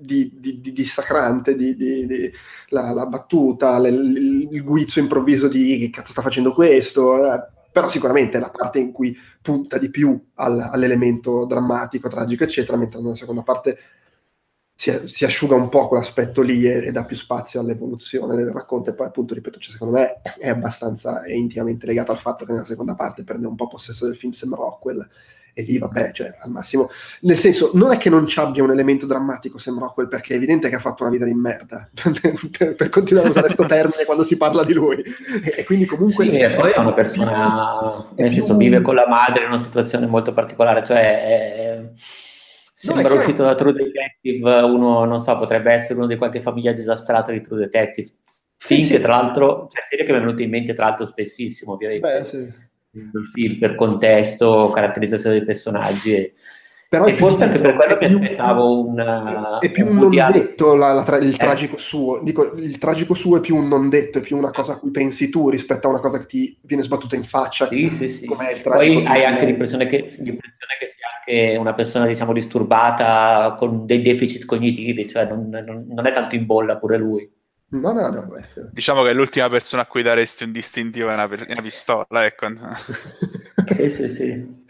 di, di, di di, di la, la, battuta, le, il guizzo improvviso di che cazzo sta facendo questo, eh, però sicuramente è la parte in cui punta di più al, all'elemento drammatico, tragico, eccetera, mentre nella seconda parte si, si asciuga un po' quell'aspetto lì e, e, dà più spazio all'evoluzione del racconto. E poi appunto, ripeto, cioè, secondo me è abbastanza, è intimamente legato al fatto che nella seconda parte prende un po' possesso del film Sam Rockwell e lì vabbè, cioè al massimo, nel senso, non è che non ci abbia un elemento drammatico Sam Rockwell, perché è evidente che ha fatto una vita di merda, per, per, continuare a usare questo termine quando si parla di lui, e quindi comunque... Sì, e poi è una persona, nel più... senso, vive con la madre in una situazione molto particolare, cioè... È... Sembra no, uscito da True Detective, uno, non so, potrebbe essere uno di qualche famiglia disastrata di True Detective. Film sì, che tra l'altro, cioè serie che mi è venuta in mente tra l'altro spessissimo, ovviamente. Beh, sì il film per contesto, caratterizzazione dei personaggi. E, però e forse anche per quello mi aspettavo un... È più un, un non detto la, la tra, il eh. tragico suo. Dico, il tragico suo è più un non detto, è più una cosa a cui pensi tu rispetto a una cosa che ti viene sbattuta in faccia. Sì, sì, sì. Poi hai anche l'impressione che, l'impressione che, sia anche una persona, diciamo, disturbata con dei deficit cognitivi, cioè non, non, non è tanto in bolla pure lui. No, no, no. Beh. Diciamo che l'ultima persona a cui daresti un distintivo è una, una pistola, ecco. sì, sì, sì.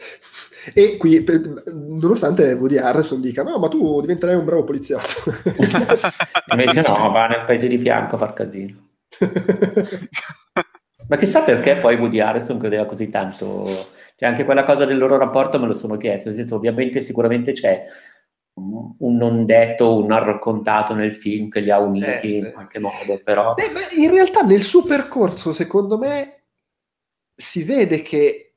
E qui, per, nonostante Woody Harrison dica, no, ma tu diventerai un bravo poliziotto. Invece no, va nel paese di fianco a far casino. ma chissà perché poi Woody Harrison credeva così tanto... Cioè, anche quella cosa del loro rapporto me lo sono chiesto, nel senso, ovviamente sicuramente c'è un non detto, un non raccontato nel film che li ha uniti eh, sì. in qualche modo, però... Beh, beh, in realtà nel suo percorso, secondo me, si vede che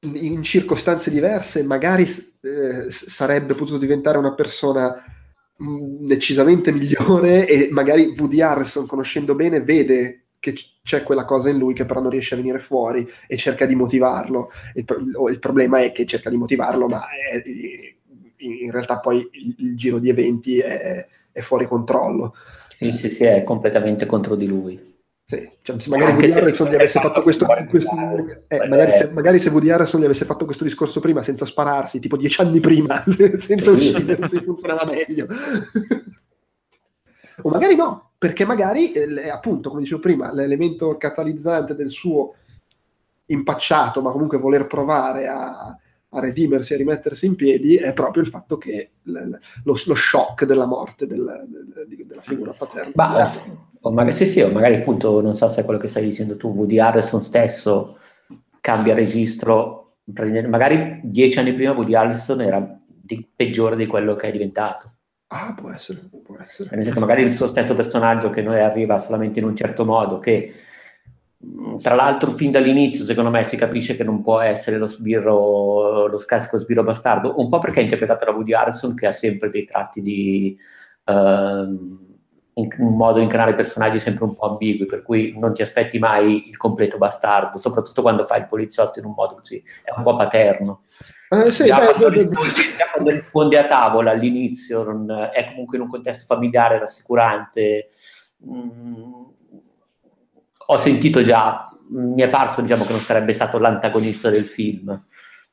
in circostanze diverse magari eh, sarebbe potuto diventare una persona mm, decisamente migliore e magari Woody Harrison, conoscendo bene, vede che c'è quella cosa in lui che però non riesce a venire fuori e cerca di motivarlo. Il, il problema è che cerca di motivarlo, ma è, in realtà poi il, il giro di eventi è, è, fuori controllo. Sì, sì, sì, è completamente contro di lui. Sì, cioè, se magari Woody Harrelson gli avesse fatto questo, questo eh, magari, se, magari, se, Woody Harrelson gli avesse fatto questo discorso prima senza spararsi, tipo dieci anni prima, senza uccidere, se funzionava meglio. o magari no, perché magari, eh, appunto, come dicevo prima, l'elemento catalizzante del suo impacciato, ma comunque voler provare a, a redimersi, a rimettersi in piedi, è proprio il fatto che l- lo, lo, shock della morte del, del, della figura paterna. Bah, o magari, sì, sì, o magari appunto, non so se è quello che stai dicendo tu, Woody Harrison stesso cambia registro, magari dieci anni prima Woody Harrison era di, peggiore di quello che è diventato. Ah, può essere, può essere. Nel senso, magari il suo stesso personaggio che noi arriva solamente in un certo modo, che tra l'altro, fin dall'inizio, secondo me, si capisce che non può essere lo sbirro, lo classico sbirro bastardo, un po' perché è interpretato da Woody Harrison, che ha sempre dei tratti di uh, un modo di incarnare personaggi sempre un po' ambigui, per cui non ti aspetti mai il completo bastardo, soprattutto quando fai il poliziotto in un modo così, è un po' paterno. Eh, sì, già, beh, quando beh, rispondi, quando rispondi, a tavola all'inizio non, è comunque in un contesto familiare rassicurante. Mm, ho sentito già, mi è parso diciamo, che non sarebbe stato l'antagonista del film,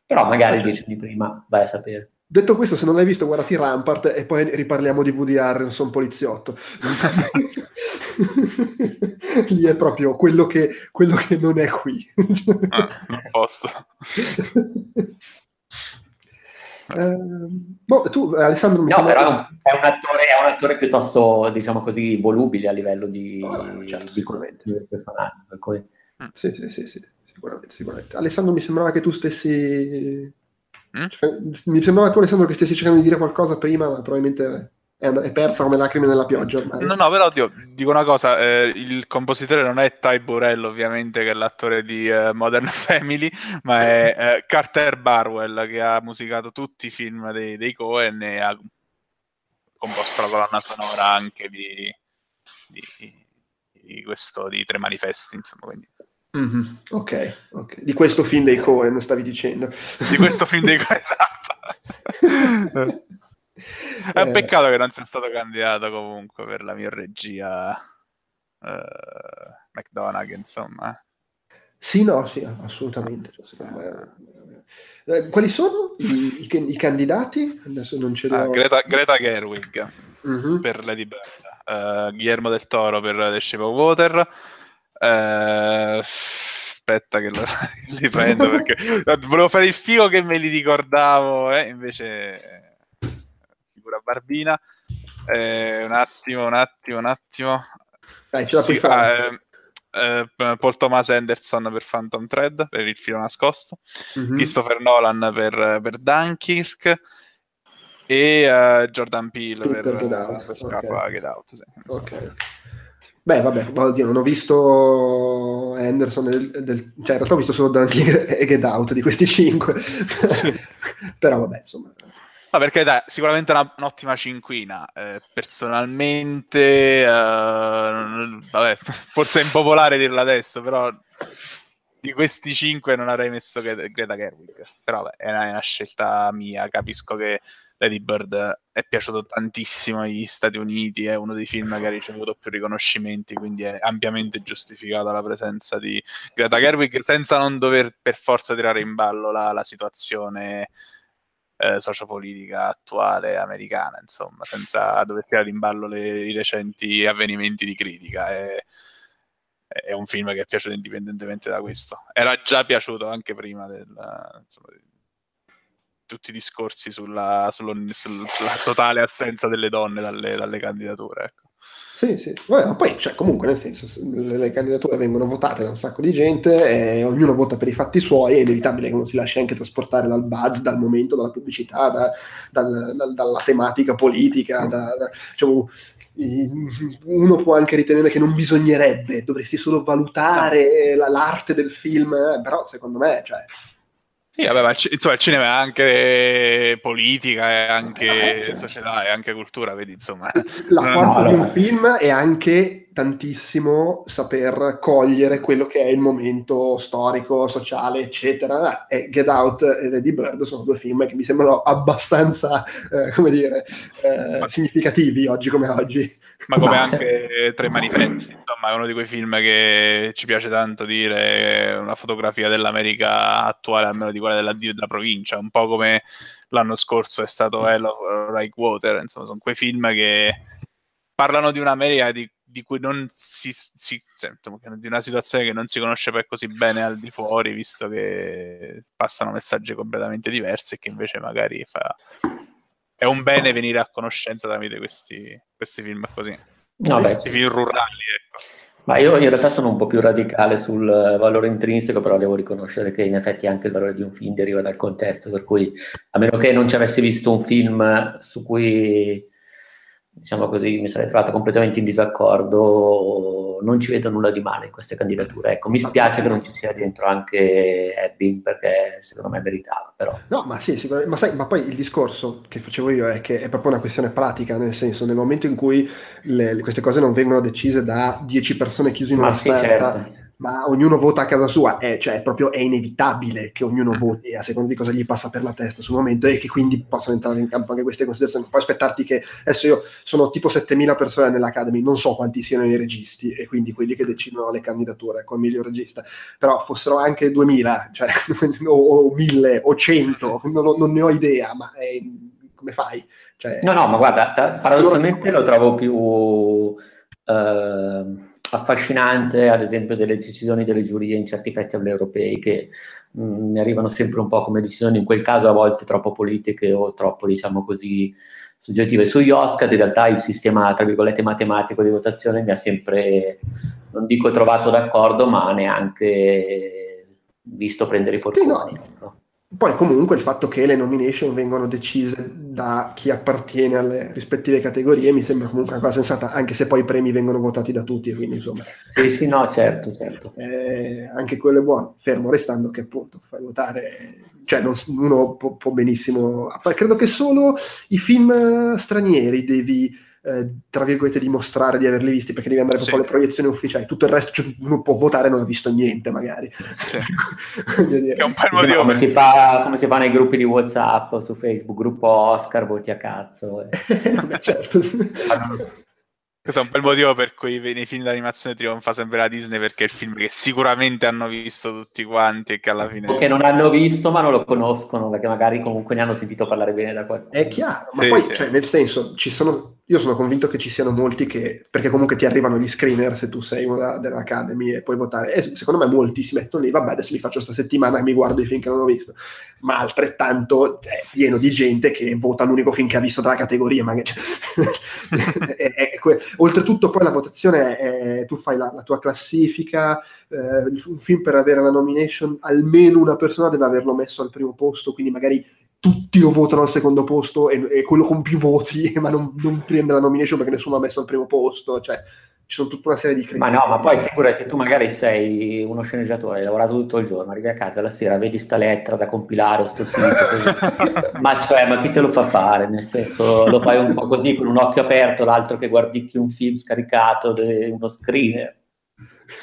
però magari dieci anni prima vai a sapere. Detto questo, se non l'hai visto, guardati Rampart e poi riparliamo di Woody Harrelson poliziotto. Lì è proprio quello che, quello che non è qui. ah, posto. Eh, boh, tu, Alessandro, mi no, però è un, è, un attore, è un, attore, piuttosto, diciamo così, volubile a livello di, oh, certo, di, personaggio. Cui... Mm. Sì, sì, sì, sì, sicuramente, sicuramente. Alessandro, mi sembrava che tu stessi... Mm? Cioè, mi sembrava tu, Alessandro, che stessi cercando di dire qualcosa prima, ma probabilmente è, è persa come lacrime nella pioggia. Ormai. No, no, però oddio, dico una cosa, eh, il compositore non è Ty Burrell, ovviamente, che è l'attore di eh, Modern Family, ma è eh, Carter Barwell, che ha musicato tutti i film dei, dei Cohen e ha composto la colonna sonora anche di, di, di questo, di Tre Manifesti, insomma, quindi... Mm-hmm. Ok, ok. Di questo film dei Cohen stavi dicendo. Di questo film dei Cohen, esatto. È un eh, peccato che non sia stato candidato comunque per la mia regia uh, McDonagh, insomma. Sì, no, sì, assolutamente. Cioè, eh, quali sono i, i, i, candidati? Adesso non ce l'ho. Ah, Greta, Greta Gerwig uh-huh. per Lady Bird, uh, Guillermo del Toro per The Shape of Water. Uh, aspetta che lo, li prendo perché volevo fare il figo che me li ricordavo, eh, invece figura barbina. Eh, un attimo, un attimo, un attimo. Dai, ce la sì, eh, eh, Paul Thomas Anderson per Phantom Thread, per il filo nascosto. Mm-hmm. Christopher Nolan per, per Dunkirk e uh, Jordan Peele per, per, Get Out. per okay. Get Out sì, okay. Beh, vabbè, oddio, non ho visto Anderson, del, del, cioè in realtà ho visto solo Dunkirk e Get Out di questi cinque, sì. però vabbè, insomma, No, perché dai, sicuramente una, un'ottima cinquina. Eh, personalmente, eh, vabbè, forse è impopolare dirla adesso, però di questi cinque non avrei messo Greta Gerwig. Però vabbè, è una, è una scelta mia. Capisco che Lady Bird è piaciuto tantissimo agli Stati Uniti, è uno dei film che ha ricevuto più riconoscimenti, quindi è ampiamente giustificata la presenza di Greta Gerwig senza non dover per forza tirare in ballo la, la situazione eh, sociopolitica attuale americana, insomma, senza dover tirare in ballo le, i recenti avvenimenti di critica. È, è, un film che è piaciuto indipendentemente da questo. Era già piaciuto anche prima del, insomma, tutti i discorsi sulla, sulla, sulla, totale assenza delle donne dalle, dalle candidature. Ecco. Sì, sì. Vabbè, poi, cioè, comunque, nel senso, le, le, candidature vengono votate da un sacco di gente e ognuno vota per i fatti suoi, è inevitabile che uno si lasci anche trasportare dal buzz, dal momento, dalla pubblicità, da, dal, dal, dalla tematica politica. Da, da, diciamo, uno può anche ritenere che non bisognerebbe, dovresti solo valutare la, l'arte del film, eh, però secondo me, cioè, sì, vabbè, ma insomma, il cinema è anche politica, è anche eh, società, è anche cultura, vedi, insomma. La forza no, di un film è anche tantissimo saper cogliere quello che è il momento storico, sociale, eccetera. E Get Out e Lady Bird sono due film che mi sembrano abbastanza, eh, come dire, eh, ma, significativi oggi come oggi. Ma come ma... anche Tre Manifesti, insomma, è uno di quei film che ci piace tanto dire, una fotografia dell'America attuale, almeno di quella della, della provincia, un po' come l'anno scorso è stato Hell of Like Water, insomma, sono quei film che parlano di un'America di di cui non si, si cioè, di una situazione che non si conosce poi così bene al di fuori, visto che passano messaggi completamente diversi e che invece magari fa... è un bene venire a conoscenza tramite questi, questi film così. No, questi film rurali, ecco. Ma io in realtà sono un po' più radicale sul valore intrinseco, però devo riconoscere che in effetti anche il valore di un film deriva dal contesto, per cui a meno che non ci avessi visto un film su cui diciamo così, mi sarei trovato completamente in disaccordo, non ci vedo nulla di male in queste candidature. Ecco, mi spiace che non ci sia dentro anche Ebbing perché secondo me meritava, però. No, ma sì, ma, sai, ma poi il discorso che facevo io è che è proprio una questione pratica, nel senso, nel momento in cui le, queste cose non vengono decise da dieci persone chiuse in una ma stanza... Sì, certo ma ognuno vota a casa sua, è, cioè, è proprio è inevitabile che ognuno voti a seconda di cosa gli passa per la testa sul momento e che quindi possano entrare in campo anche queste considerazioni. Puoi aspettarti che adesso io sono tipo 7000 persone nell'Academy, non so quanti siano i registi e quindi quelli che decidono le candidature con il miglior regista, però fossero anche 2000, cioè, o, o 1000 o 100, non, non, ne ho idea, ma è, come fai? Cioè, no, no, ma guarda, paradossalmente lo trovo più... Uh affascinante, ad esempio, delle decisioni delle giurie in certi festival europei che mh, mm, mi arrivano sempre un po' come decisioni, in quel caso a volte troppo politiche o troppo, diciamo così, soggettive. Sugli Oscar in realtà il sistema, tra virgolette, matematico di votazione mi ha sempre, non dico trovato d'accordo, ma neanche visto prendere i fortuni. Sì, no. ecco. Poi comunque il fatto che le nomination vengono decise da chi appartiene alle rispettive categorie mi sembra comunque una cosa sensata, anche se poi i premi vengono votati da tutti, quindi insomma... Sì, sì, no, certo, certo. Eh, anche quello è buono, fermo restando che appunto fai votare... Cioè non, uno può, può benissimo... Credo che solo i film stranieri devi eh, tra virgolette, dimostrare di averli visti perché devi andare sì. proprio alle proiezioni ufficiali. Tutto il resto, cioè, uno può votare e non ha visto niente, magari. Sì. sì, come, si fa, come si fa nei gruppi di WhatsApp su Facebook, gruppo Oscar, voti a cazzo. Eh. certo. Questo è un bel motivo per cui nei film d'animazione trionfa sempre la Disney perché è il film che sicuramente hanno visto tutti quanti e che alla fine... Che non hanno visto ma non lo conoscono perché magari comunque ne hanno sentito parlare bene da qualcuno. È chiaro, ma sì, poi sì. Cioè, nel senso ci sono io sono convinto che ci siano molti che, perché comunque ti arrivano gli screener se tu sei una dell'Academy e puoi votare, e secondo me molti si mettono lì, vabbè adesso li faccio sta settimana e mi guardo i film che non ho visto, ma altrettanto è pieno di gente che vota l'unico film che ha visto dalla categoria, ma cioè, è, è, que- oltretutto poi la votazione è, tu fai la, la tua classifica, eh, un film per avere la nomination, almeno una persona deve averlo messo al primo posto, quindi magari tutti lo votano al secondo posto e, e quello con più voti, ma non, non, prende la nomination perché nessuno l'ha messo al primo posto. Cioè, ci sono tutta una serie di criteri. Ma no, ma poi figurati, tu magari sei uno sceneggiatore, hai lavorato tutto il giorno, arrivi a casa la sera, vedi sta lettera da compilare o sto sito, ma cioè, ma chi te lo fa fare? Nel senso, lo fai un po' così con un occhio aperto, l'altro che guardicchi un film scaricato, uno screener.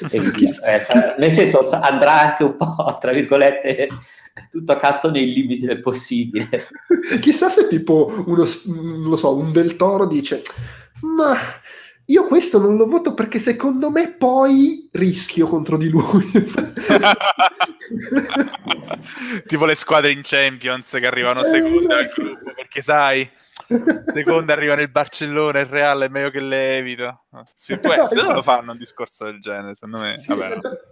E, eh, nel senso, andrà anche un po', tra virgolette, tutto a cazzo nei limiti del possibile. Chissà se tipo uno, non lo so, un del toro dice, ma io questo non lo voto perché secondo me poi rischio contro di lui. tipo le squadre in Champions che arrivano seconda al gruppo, perché sai... Seconda arrivano il Barcellona e il Real, è meglio che le evito. Se, poi, se non lo fanno un discorso del genere, secondo me. Sì,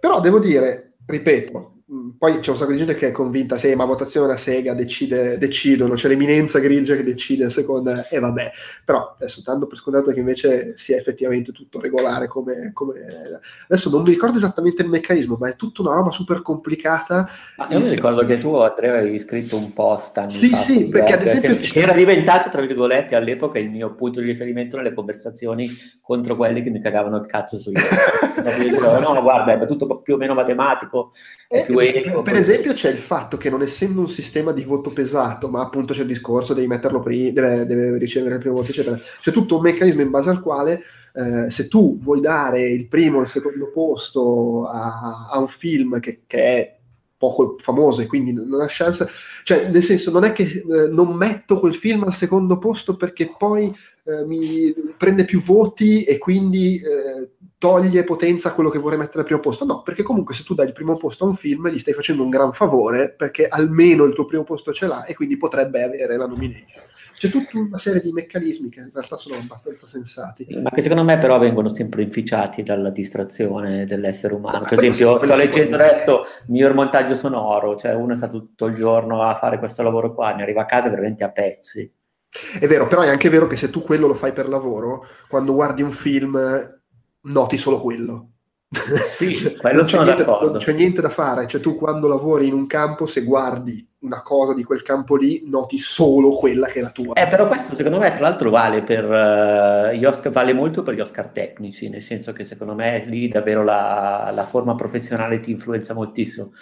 però devo dire, ripeto, poi c'è un sacco di gente che è convinta, se ma votazione una sega, decide, decidono, c'è l'eminenza grigia che decide a seconda, e vabbè, però adesso dando per scontato che invece sia effettivamente tutto regolare come, come... Adesso non mi ricordo esattamente il meccanismo, ma è tutta una roba super complicata. Ma io mi ricordo che tu, Andrea, avevi scritto un post anni Sì, fa, sì, perché ad esempio... Che era diventato, tra virgolette, all'epoca il mio punto di riferimento nelle conversazioni contro quelli che mi cagavano il cazzo sugli no, guarda, è tutto più o meno matematico, è eh, più per, per esempio c'è il fatto che non essendo un sistema di voto pesato, ma appunto c'è il discorso, devi metterlo prima, deve, deve, ricevere il primo voto, eccetera, c'è tutto un meccanismo in base al quale eh, se tu vuoi dare il primo o il secondo posto a, a un film che, che è poco famoso e quindi non ha chance, cioè nel senso non è che eh, non metto quel film al secondo posto perché poi eh, mi prende più voti e quindi eh, toglie potenza a quello che vorrei mettere al primo posto. No, perché comunque se tu dai il primo posto a un film gli stai facendo un gran favore perché almeno il tuo primo posto ce l'ha e quindi potrebbe avere la nomination. C'è tutta una serie di meccanismi che in realtà sono abbastanza sensati. Ma che secondo me però vengono sempre inficiati dalla distrazione dell'essere umano. Per esempio, sto leggendo adesso il miglior montaggio sonoro, cioè uno sta tutto il giorno a fare questo lavoro qua, ne arriva a casa veramente a pezzi. È vero, però è anche vero che se tu quello lo fai per lavoro, quando guardi un film noti solo quello. Sì, quello sono niente, d'accordo. Non c'è niente da fare, cioè tu quando lavori in un campo, se guardi una cosa di quel campo lì, noti solo quella che è la tua. Eh, però questo secondo me tra l'altro vale per uh, gli Oscar, vale molto per gli Oscar tecnici, nel senso che secondo me lì davvero la, la forma professionale ti influenza moltissimo.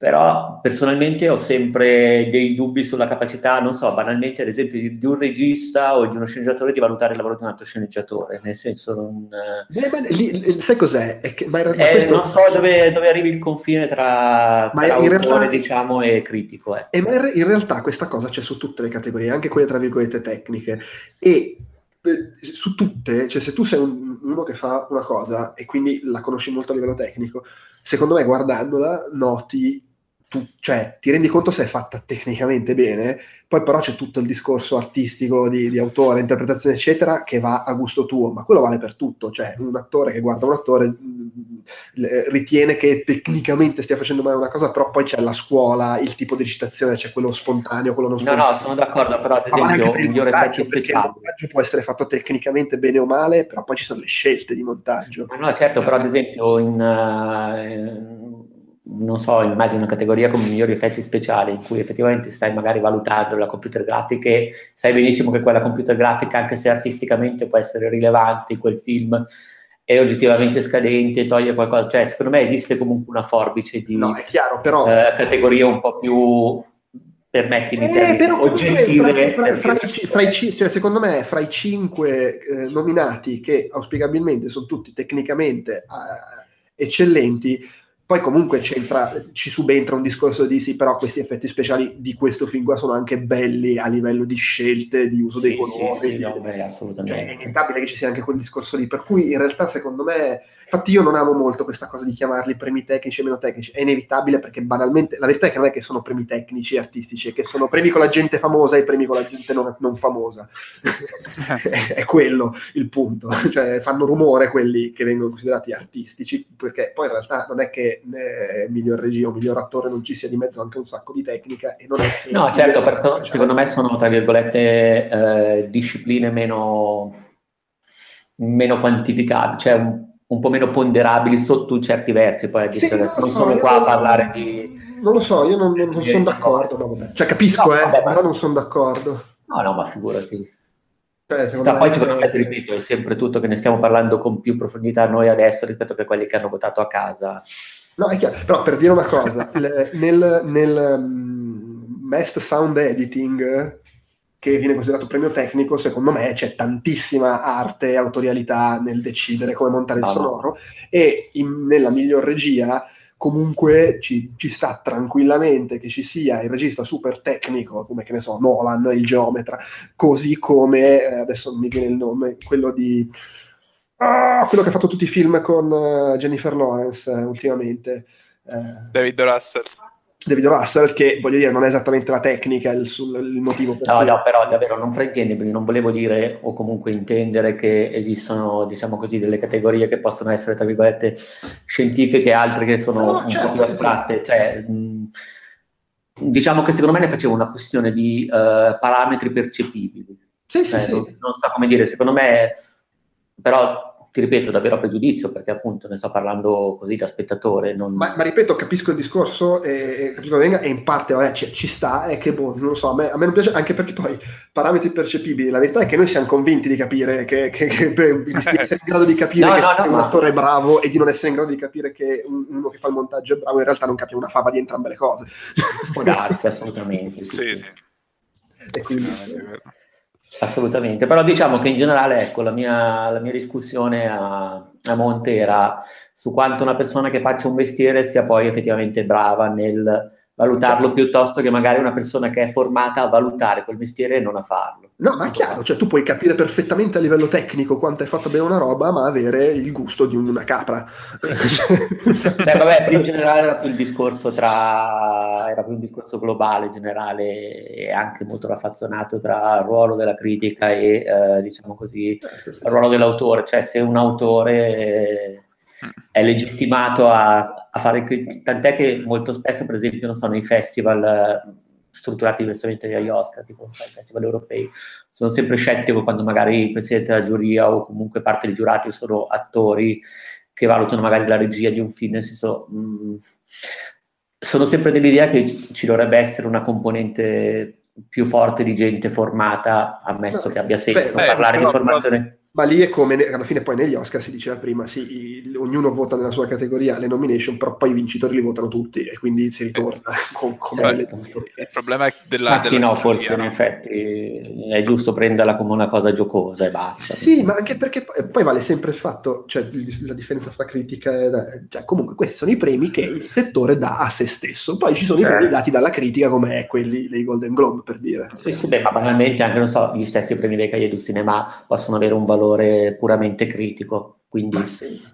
Però personalmente ho sempre dei dubbi sulla capacità, non so, banalmente ad esempio di, di un regista o di uno sceneggiatore di valutare il lavoro di un altro sceneggiatore, nel senso non... Beh, beh, lì, sai cos'è? Che, ma eh, questo... Non so dove, dove, arrivi il confine tra, ma tra autore realtà... diciamo, e critico. Eh. E ma in realtà questa cosa c'è su tutte le categorie, anche quelle tra virgolette tecniche, e eh, su tutte, cioè se tu sei un, uno che fa una cosa e quindi la conosci molto a livello tecnico, secondo me guardandola noti tu, cioè, ti rendi conto se è fatta tecnicamente bene, poi però c'è tutto il discorso artistico di, di, autore, interpretazione, eccetera, che va a gusto tuo, ma quello vale per tutto, cioè un attore che guarda un attore mm, ritiene che tecnicamente stia facendo bene una cosa, però poi c'è la scuola, il tipo di recitazione, c'è quello spontaneo, quello non spontaneo. No, no, sono d'accordo, però ad esempio il migliore effetto speciale. Il montaggio può essere fatto tecnicamente bene o male, però poi ci sono le scelte di montaggio. Ma no, certo, però ad esempio in... Uh, non so, immagino una categoria come migliori effetti speciali in cui effettivamente stai magari valutando la computer grafica e sai benissimo che quella computer grafica, anche se artisticamente può essere rilevante in quel film, è oggettivamente scadente, toglie qualcosa, cioè secondo me esiste comunque una forbice di no, chiaro, però... eh, categorie un po' più permettimi eh, però oggettive fra, fra, fra, fra i, cioè, secondo me fra i cinque eh, nominati che auspicabilmente sono tutti tecnicamente eh, eccellenti poi comunque ci subentra un discorso di sì, però questi effetti speciali di questo film qua sono anche belli a livello di scelte, di uso dei colori. Sì, sì, no, beh, assolutamente. Cioè, è inevitabile che ci sia anche quel discorso lì, per cui in realtà secondo me Infatti io non amo molto questa cosa di chiamarli premi tecnici e meno tecnici, è inevitabile perché banalmente la verità è che non è che sono premi tecnici e artistici, è che sono premi con la gente famosa e premi con la gente non, non famosa. è, quello il punto, cioè fanno rumore quelli che vengono considerati artistici, perché poi in realtà non è che eh, miglior regia o miglior attore non ci sia di mezzo anche un sacco di tecnica e non è No, certo, perché secondo me sono tra virgolette eh, discipline meno meno quantificabili, cioè un un po' meno ponderabili sotto certi versi. Poi sì, non, non so, sono qua a parlare di. Non lo so, io non, non, non sono d'accordo. No, cioè, capisco, no, eh, vabbè, però non sono d'accordo. No, no, ma figurati. Cioè, Sta, poi secondo me, ripeto, è sempre tutto che ne stiamo parlando con più profondità noi adesso rispetto a quelli che hanno votato a casa. No, è chiaro, però per dire una cosa, nel, nel um, Best Sound Editing che viene considerato premio tecnico, secondo me c'è tantissima arte e autorialità nel decidere come montare il ah, sonoro e in, nella miglior regia comunque ci, ci, sta tranquillamente che ci sia il regista super tecnico, come che ne so, Nolan, il geometra, così come, eh, adesso non mi viene il nome, quello di... Ah, quello che ha fatto tutti i film con uh, Jennifer Lawrence uh, ultimamente. Uh, David Russell. David Russell, che voglio dire non è esattamente la tecnica il, sul, il motivo per no, cui... No, però davvero non fraintendibili, non volevo dire o comunque intendere che esistono, diciamo così, delle categorie che possono essere, tra virgolette, scientifiche e altre che sono no, un certo, po' più astratte. Sì. Cioè, mh, diciamo che secondo me ne facevo una questione di uh, parametri percepibili. Sì, sì, non, sì. non so come dire, secondo me, però ti ripeto, davvero a pregiudizio, perché appunto ne sto parlando così da spettatore. Non... Ma, ma, ripeto, capisco il discorso e, e in parte vabbè, ci, ci, sta, è che boh, non lo so, a me, a me, non piace, anche perché poi parametri percepibili, la verità è che noi siamo convinti di capire che, che, che di essere in grado di capire no, che no, no, un attore è bravo e di non essere in grado di capire che uno che fa il montaggio è bravo, in realtà non capisce una fava di entrambe le cose. Può darsi, assolutamente. sì, sì. E quindi, sì, Assolutamente, però diciamo che in generale ecco, la, mia, la mia discussione a, a, monte era su quanto una persona che faccia un mestiere sia poi effettivamente brava nel valutarlo certo. piuttosto che magari una persona che è formata a valutare quel mestiere e non a farlo. No, ma è chiaro, cioè tu puoi capire perfettamente a livello tecnico quanto è fatta bene una roba, ma avere il gusto di una capra. Beh, vabbè, in generale era più il discorso tra era più un discorso globale, generale e anche molto raffazzonato tra il ruolo della critica e eh, diciamo così il ruolo dell'autore, cioè se un autore è legittimato a, a fare tant'è che molto spesso, per esempio, non so, nei festival strutturati diversamente dagli Oscar, tipo sai, i festival europei. Sono sempre scettico quando magari il presidente della giuria o comunque parte dei giurati sono attori che valutano magari la regia di un film, nel senso... Mh, mm, sono sempre dell'idea che ci dovrebbe essere una componente più forte di gente formata, ammesso no, che abbia senso beh, parlare beh, di formazione. Ma lì è come alla fine poi negli Oscar si diceva prima, sì, il, ognuno vota nella sua categoria le nomination, però poi i vincitori li votano tutti e quindi si ritorna con, con certo. Il problema è della... Ma sì, no, forse in effetti è giusto prenderla come una cosa giocosa e basta. Sì, ma anche perché poi, poi vale sempre il fatto, cioè la differenza fra critica e... Cioè, comunque questi sono i premi che il settore dà a se stesso, poi ci sono certo. i premi dati dalla critica come quelli dei Golden Globe, per dire. Sì, sì, beh, ma banalmente anche, non so, gli stessi premi dei Cahiers du Cinema possono avere un valore valore puramente critico, quindi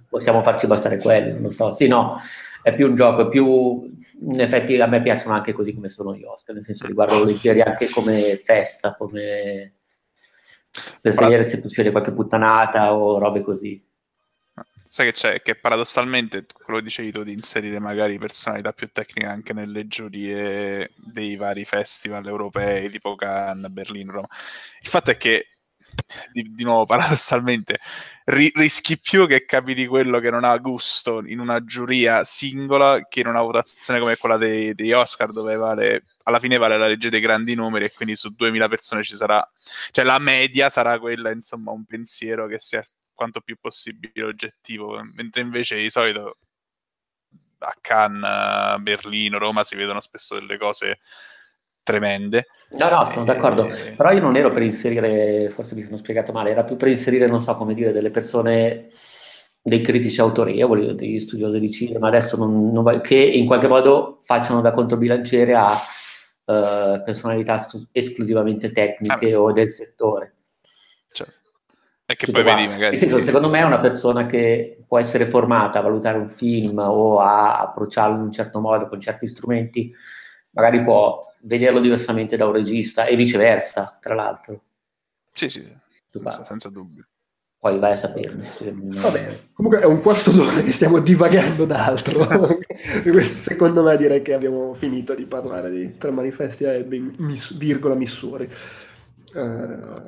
possiamo farci bastare quello, non lo so. Sì, no, è più un gioco, è più... In effetti a me piacciono anche così come sono gli Oscar, nel senso riguardo volentieri anche come festa, come... per vedere se succede qualche puttanata o robe così. Sai che c'è? Che paradossalmente, quello dicevi tu, di inserire magari personalità più tecniche anche nelle giurie dei vari festival europei, tipo Cannes, Berlino, Roma. Il fatto è che di, di nuovo paradossalmente ri- rischi più che capiti quello che non ha gusto in una giuria singola che in una votazione come quella dei, degli Oscar dove vale alla fine vale la legge dei grandi numeri e quindi su 2000 persone ci sarà cioè la media sarà quella insomma un pensiero che sia quanto più possibile oggettivo mentre invece di solito a Cannes, Berlino, Roma si vedono spesso delle cose tremende. No, no, sono e... d'accordo. Però io non ero per inserire, forse mi sono spiegato male, era più per inserire, non so come dire, delle persone, dei critici autorevoli, degli studiosi di cinema, adesso non, non, che in qualche modo facciano da controbilanciere a uh, personalità esclusivamente tecniche ah. o del settore. Cioè. E che Tutto poi vedi magari... Senso, secondo me è una persona che può essere formata a valutare un film o a approcciarlo in un certo modo, con certi strumenti, magari può vederlo diversamente da un regista e viceversa, tra l'altro. Sì, sì, senza, senza dubbio. Poi vai a saperne. Vabbè, comunque è un quarto d'ora che stiamo divagando d'altro. Secondo me direi che abbiamo finito di parlare di tre manifesti a Ebbing, miss, virgola Missuri. Uh,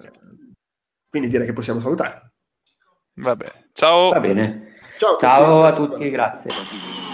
quindi direi che possiamo salutare. Va bene. Ciao. Va bene. Ciao, Ciao a tutti, grazie.